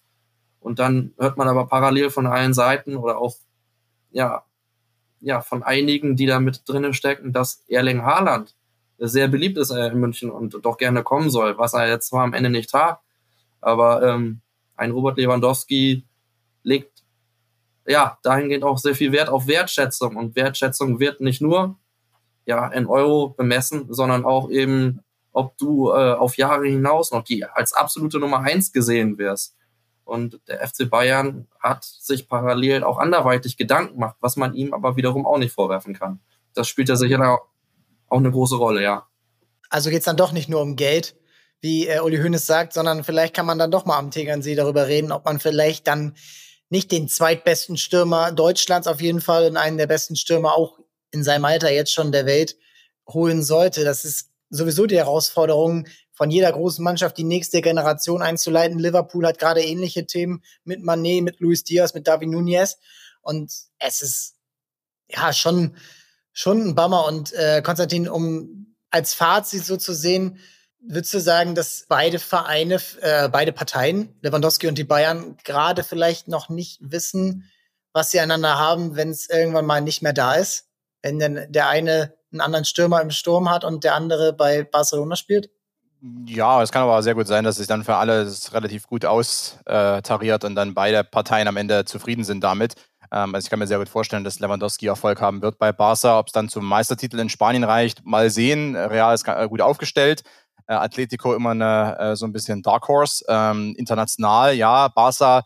und dann hört man aber parallel von allen Seiten oder auch ja, ja, von einigen, die da mit drinnen stecken, dass Erling Haaland sehr beliebt ist in München und doch gerne kommen soll, was er jetzt zwar am Ende nicht tat, aber ähm, ein Robert Lewandowski legt ja dahingehend auch sehr viel Wert auf Wertschätzung und Wertschätzung wird nicht nur ja in Euro bemessen, sondern auch eben ob du äh, auf Jahre hinaus noch die als absolute Nummer eins gesehen wirst. Und der FC Bayern hat sich parallel auch anderweitig Gedanken gemacht, was man ihm aber wiederum auch nicht vorwerfen kann. Das spielt ja sicher auch eine große Rolle, ja. Also geht es dann doch nicht nur um Geld, wie äh, Uli Hoeneß sagt, sondern vielleicht kann man dann doch mal am Tegernsee darüber reden, ob man vielleicht dann nicht den zweitbesten Stürmer Deutschlands auf jeden Fall und einen der besten Stürmer auch in seinem Alter jetzt schon der Welt holen sollte. Das ist sowieso die Herausforderung von jeder großen Mannschaft, die nächste Generation einzuleiten. Liverpool hat gerade ähnliche Themen mit Manet, mit Luis Diaz, mit David Nunez. Und es ist ja schon, schon ein Bummer. Und äh, Konstantin, um als Fazit so zu sehen, Würdest du sagen, dass beide Vereine, äh, beide Parteien, Lewandowski und die Bayern, gerade vielleicht noch nicht wissen, was sie einander haben, wenn es irgendwann mal nicht mehr da ist? Wenn denn der eine einen anderen Stürmer im Sturm hat und der andere bei Barcelona spielt? Ja, es kann aber sehr gut sein, dass sich dann für alle relativ gut austariert und dann beide Parteien am Ende zufrieden sind damit. Ähm, also ich kann mir sehr gut vorstellen, dass Lewandowski Erfolg haben wird bei Barca. Ob es dann zum Meistertitel in Spanien reicht, mal sehen. Real ist gut aufgestellt. Äh, Atletico immer eine, äh, so ein bisschen Dark Horse. Ähm, international, ja, Barca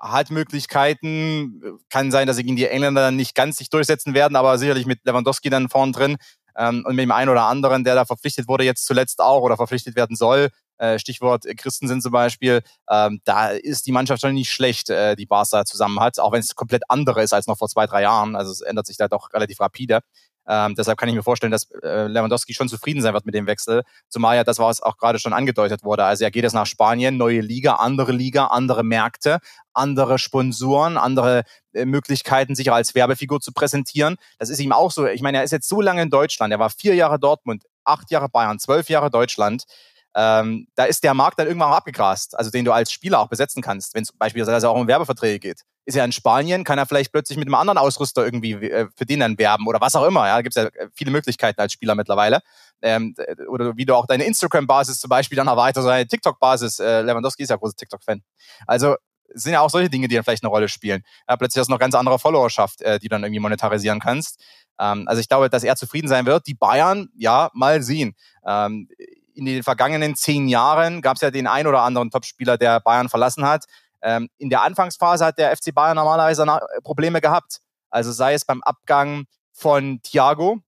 hat Möglichkeiten. Kann sein, dass sie gegen die Engländer nicht ganz sich durchsetzen werden, aber sicherlich mit Lewandowski dann vorn drin ähm, und mit dem einen oder anderen, der da verpflichtet wurde, jetzt zuletzt auch oder verpflichtet werden soll. Äh, Stichwort Christensen zum Beispiel. Ähm, da ist die Mannschaft schon nicht schlecht, äh, die Barca zusammen hat, auch wenn es komplett andere ist als noch vor zwei, drei Jahren. Also es ändert sich da doch relativ rapide. Ähm, deshalb kann ich mir vorstellen, dass äh, Lewandowski schon zufrieden sein wird mit dem Wechsel. Zumal ja das, was auch gerade schon angedeutet wurde. Also er geht jetzt nach Spanien, neue Liga, andere Liga, andere Märkte, andere Sponsoren, andere äh, Möglichkeiten, sich als Werbefigur zu präsentieren. Das ist ihm auch so. Ich meine, er ist jetzt so lange in Deutschland. Er war vier Jahre Dortmund, acht Jahre Bayern, zwölf Jahre Deutschland. Ähm, da ist der Markt dann irgendwann auch abgegrast, also den du als Spieler auch besetzen kannst, wenn es beispielsweise auch um Werbeverträge geht ist er in Spanien, kann er vielleicht plötzlich mit einem anderen Ausrüster irgendwie äh, für den dann werben oder was auch immer. Ja, da gibt es ja äh, viele Möglichkeiten als Spieler mittlerweile. Ähm, oder wie du auch deine Instagram-Basis zum Beispiel dann erweiterst, deine TikTok-Basis. Äh, Lewandowski ist ja großer TikTok-Fan. Also sind ja auch solche Dinge, die dann vielleicht eine Rolle spielen. Ja, plötzlich hast du noch ganz andere Followerschaft, äh, die dann irgendwie monetarisieren kannst. Ähm, also ich glaube, dass er zufrieden sein wird. Die Bayern, ja, mal sehen. Ähm, in den vergangenen zehn Jahren gab es ja den ein oder anderen Topspieler, der Bayern verlassen hat. Ähm, in der Anfangsphase hat der FC Bayern normalerweise äh, Probleme gehabt. Also sei es beim Abgang von Thiago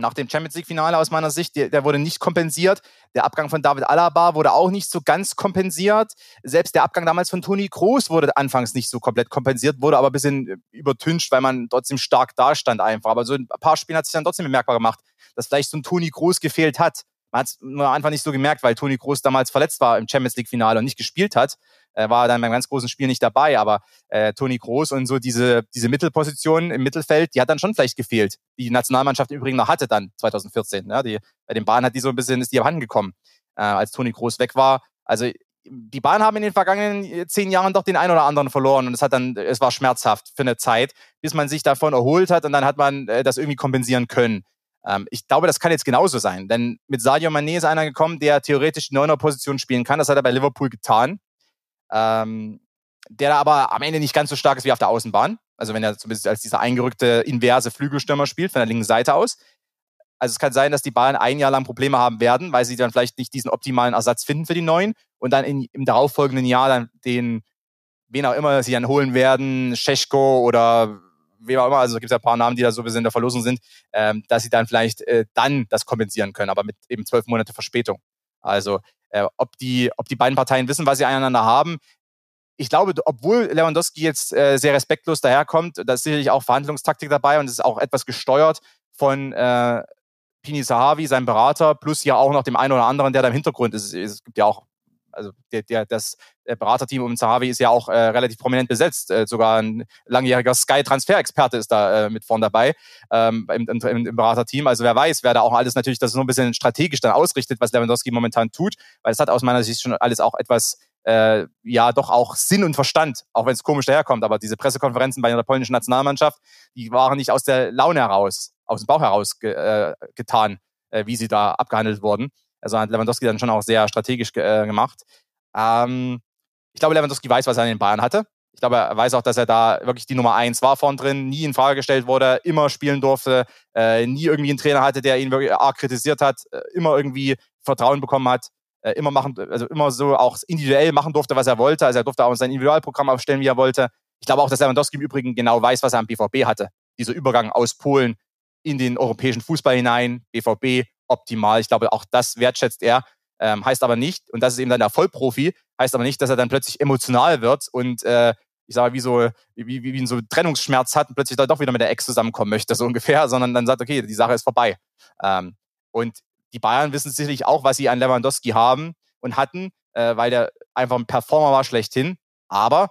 nach dem Champions League Finale aus meiner Sicht, der, der, wurde nicht kompensiert. Der Abgang von David Alaba wurde auch nicht so ganz kompensiert. Selbst der Abgang damals von Toni Kroos wurde anfangs nicht so komplett kompensiert, wurde aber ein bisschen äh, übertüncht, weil man trotzdem stark dastand einfach. Aber so ein paar Spielen hat sich dann trotzdem bemerkbar gemacht, dass vielleicht so ein Toni Kroos gefehlt hat. Man hat es nur einfach nicht so gemerkt, weil Toni Kroos damals verletzt war im Champions League Finale und nicht gespielt hat. Er war dann beim ganz großen Spiel nicht dabei, aber äh, Toni Kroos und so diese, diese Mittelposition im Mittelfeld, die hat dann schon vielleicht gefehlt. Die Nationalmannschaft übrigens noch hatte dann 2014. Ja, die, bei den Bahnen hat die so ein bisschen, ist die abhanden gekommen, äh, als Toni Kroos weg war. Also die Bahnen haben in den vergangenen äh, zehn Jahren doch den einen oder anderen verloren und es hat dann, es war schmerzhaft für eine Zeit, bis man sich davon erholt hat und dann hat man äh, das irgendwie kompensieren können. Ähm, ich glaube, das kann jetzt genauso sein, denn mit Sadio Mané ist einer gekommen, der theoretisch die neuner Position spielen kann. Das hat er bei Liverpool getan. Ähm, der aber am Ende nicht ganz so stark ist wie auf der Außenbahn. Also wenn er zumindest als dieser eingerückte inverse Flügelstürmer spielt, von der linken Seite aus. Also es kann sein, dass die Bayern ein Jahr lang Probleme haben werden, weil sie dann vielleicht nicht diesen optimalen Ersatz finden für die neuen und dann in, im darauffolgenden Jahr dann den, wen auch immer sie dann holen werden, Scheschko oder wem auch immer, also gibt es ja ein paar Namen, die da so in der Verlosung sind, ähm, dass sie dann vielleicht äh, dann das kompensieren können, aber mit eben zwölf Monate Verspätung. Also äh, ob, die, ob die beiden Parteien wissen, was sie einander haben. Ich glaube, obwohl Lewandowski jetzt äh, sehr respektlos daherkommt, da ist sicherlich auch Verhandlungstaktik dabei und es ist auch etwas gesteuert von äh, Pini Sahavi, seinem Berater, plus ja auch noch dem einen oder anderen, der da im Hintergrund ist. Es gibt ja auch also der, der, das Beraterteam um Zahavi ist ja auch äh, relativ prominent besetzt. Äh, sogar ein langjähriger Sky-Transfer-Experte ist da äh, mit vorn dabei ähm, im, im, im, Beraterteam. Also wer weiß, wer da auch alles natürlich das so ein bisschen strategisch dann ausrichtet, was Lewandowski momentan tut, weil es hat aus meiner Sicht schon alles auch etwas äh, ja doch auch Sinn und Verstand, auch wenn es komisch daherkommt. Aber diese Pressekonferenzen bei der polnischen Nationalmannschaft, die waren nicht aus der Laune heraus, aus dem Bauch heraus ge, äh, getan, äh, wie sie da abgehandelt wurden. Also hat Lewandowski dann schon auch sehr strategisch äh, gemacht. Ähm, ich glaube, Lewandowski weiß, was er in den Bayern hatte. Ich glaube, er weiß auch, dass er da wirklich die Nummer eins war vorn drin, nie in Frage gestellt wurde, immer spielen durfte, äh, nie irgendwie einen Trainer hatte, der ihn wirklich arg kritisiert hat, äh, immer irgendwie Vertrauen bekommen hat, äh, immer machen, also immer so auch individuell machen durfte, was er wollte. Also er durfte auch sein Individualprogramm aufstellen, wie er wollte. Ich glaube auch, dass Lewandowski im Übrigen genau weiß, was er am BVB hatte. Dieser Übergang aus Polen in den europäischen Fußball hinein, BVB, optimal. Ich glaube, auch das wertschätzt er. Ähm, heißt aber nicht, und das ist eben dann der Vollprofi, heißt aber nicht, dass er dann plötzlich emotional wird und äh, ich sage, wie so, wie, wie, wie so Trennungsschmerz hat und plötzlich dann doch wieder mit der Ex zusammenkommen möchte, so ungefähr, sondern dann sagt, okay, die Sache ist vorbei. Ähm, und die Bayern wissen sicherlich auch, was sie an Lewandowski haben und hatten, äh, weil der einfach ein Performer war schlechthin. Aber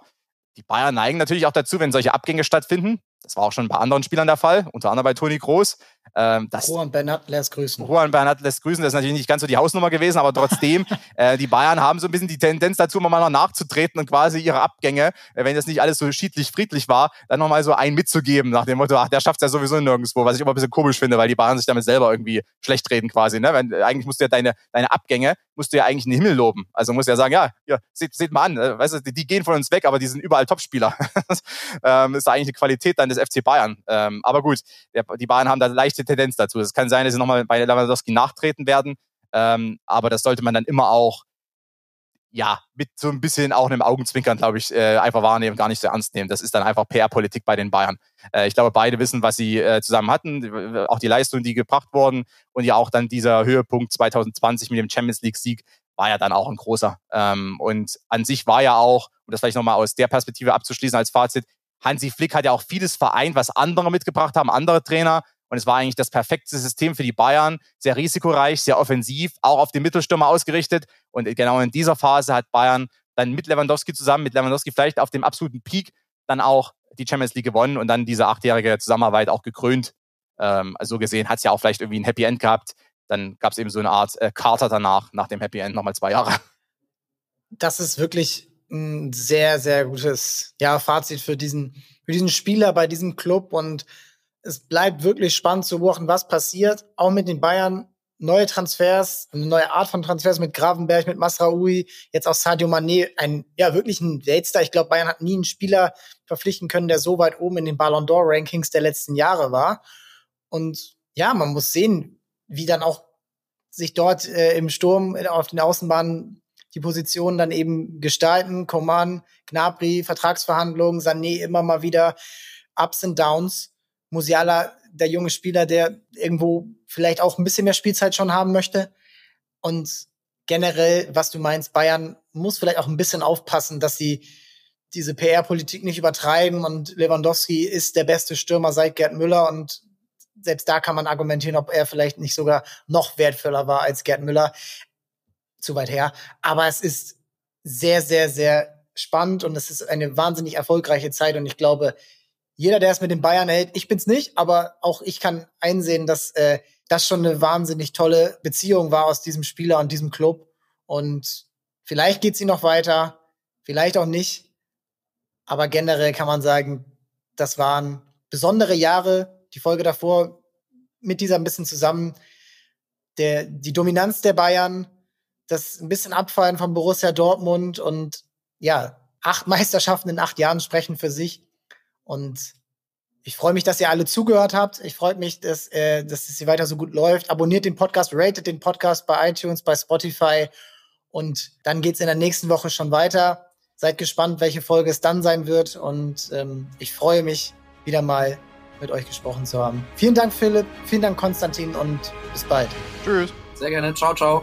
die Bayern neigen natürlich auch dazu, wenn solche Abgänge stattfinden, das war auch schon bei anderen Spielern der Fall, unter anderem bei Toni Groß. Ähm, das, Juan Bernat lässt grüßen. Juan Bernat lässt grüßen. Das ist natürlich nicht ganz so die Hausnummer gewesen, aber trotzdem, äh, die Bayern haben so ein bisschen die Tendenz dazu, mal noch nachzutreten und quasi ihre Abgänge, äh, wenn das nicht alles so schiedlich friedlich war, dann nochmal so einen mitzugeben, nach dem Motto, ach, der schafft es ja sowieso nirgendwo, was ich immer ein bisschen komisch finde, weil die Bayern sich damit selber irgendwie schlecht reden quasi. Ne? Wenn, äh, eigentlich musst du ja deine, deine Abgänge, musst du ja eigentlich in den Himmel loben. Also musst du ja sagen, ja, ja seht, seht mal an, äh, weißt du, die, die, gehen von uns weg, aber die sind überall Topspieler. ähm, ist eigentlich eine Qualität dann des FC Bayern. Ähm, aber gut, der, die Bayern haben da eine leichte Tendenz dazu. Es kann sein, dass sie nochmal bei Lewandowski nachtreten werden. Ähm, aber das sollte man dann immer auch, ja, mit so ein bisschen auch einem Augenzwinkern, glaube ich, äh, einfach wahrnehmen, gar nicht so ernst nehmen. Das ist dann einfach PR-Politik bei den Bayern. Äh, ich glaube, beide wissen, was sie äh, zusammen hatten, auch die Leistungen, die gebracht wurden und ja auch dann dieser Höhepunkt 2020 mit dem Champions League-Sieg war ja dann auch ein großer. Ähm, und an sich war ja auch, um das vielleicht nochmal aus der Perspektive abzuschließen als Fazit, Hansi Flick hat ja auch vieles vereint, was andere mitgebracht haben, andere Trainer. Und es war eigentlich das perfekte System für die Bayern. Sehr risikoreich, sehr offensiv, auch auf den Mittelstürmer ausgerichtet. Und genau in dieser Phase hat Bayern dann mit Lewandowski zusammen, mit Lewandowski vielleicht auf dem absoluten Peak, dann auch die Champions League gewonnen und dann diese achtjährige Zusammenarbeit auch gekrönt. Ähm, also gesehen hat es ja auch vielleicht irgendwie ein Happy End gehabt. Dann gab es eben so eine Art äh, Kater danach, nach dem Happy End nochmal zwei Jahre. Das ist wirklich ein sehr, sehr gutes ja, Fazit für diesen, für diesen Spieler bei diesem Club. Und es bleibt wirklich spannend zu beobachten, was passiert. Auch mit den Bayern. Neue Transfers, eine neue Art von Transfers mit Gravenberg, mit Masraoui, jetzt auch Sadio Mané, ein, ja, wirklich ein Weltstar. Ich glaube, Bayern hat nie einen Spieler verpflichten können, der so weit oben in den Ballon d'Or Rankings der letzten Jahre war. Und ja, man muss sehen, wie dann auch sich dort äh, im Sturm auf den Außenbahnen die Positionen dann eben gestalten. Coman, Gnabry, Vertragsverhandlungen, Sané immer mal wieder Ups und Downs. Musiala, der junge Spieler, der irgendwo vielleicht auch ein bisschen mehr Spielzeit schon haben möchte. Und generell, was du meinst, Bayern muss vielleicht auch ein bisschen aufpassen, dass sie diese PR-Politik nicht übertreiben und Lewandowski ist der beste Stürmer seit Gerd Müller und selbst da kann man argumentieren, ob er vielleicht nicht sogar noch wertvoller war als Gerd Müller zu weit her. Aber es ist sehr, sehr, sehr spannend und es ist eine wahnsinnig erfolgreiche Zeit. Und ich glaube, jeder, der es mit den Bayern hält, ich bin's nicht, aber auch ich kann einsehen, dass äh, das schon eine wahnsinnig tolle Beziehung war aus diesem Spieler und diesem Club. Und vielleicht geht sie noch weiter, vielleicht auch nicht. Aber generell kann man sagen, das waren besondere Jahre. Die Folge davor mit dieser ein bisschen zusammen. Der, die Dominanz der Bayern, das ein bisschen Abfallen von Borussia Dortmund und ja, acht Meisterschaften in acht Jahren sprechen für sich. Und ich freue mich, dass ihr alle zugehört habt. Ich freue mich, dass, äh, dass es hier weiter so gut läuft. Abonniert den Podcast, ratet den Podcast bei iTunes, bei Spotify. Und dann geht's in der nächsten Woche schon weiter. Seid gespannt, welche Folge es dann sein wird. Und ähm, ich freue mich, wieder mal mit euch gesprochen zu haben. Vielen Dank, Philipp. Vielen Dank, Konstantin. Und bis bald. Tschüss. Sehr gerne. Ciao, ciao.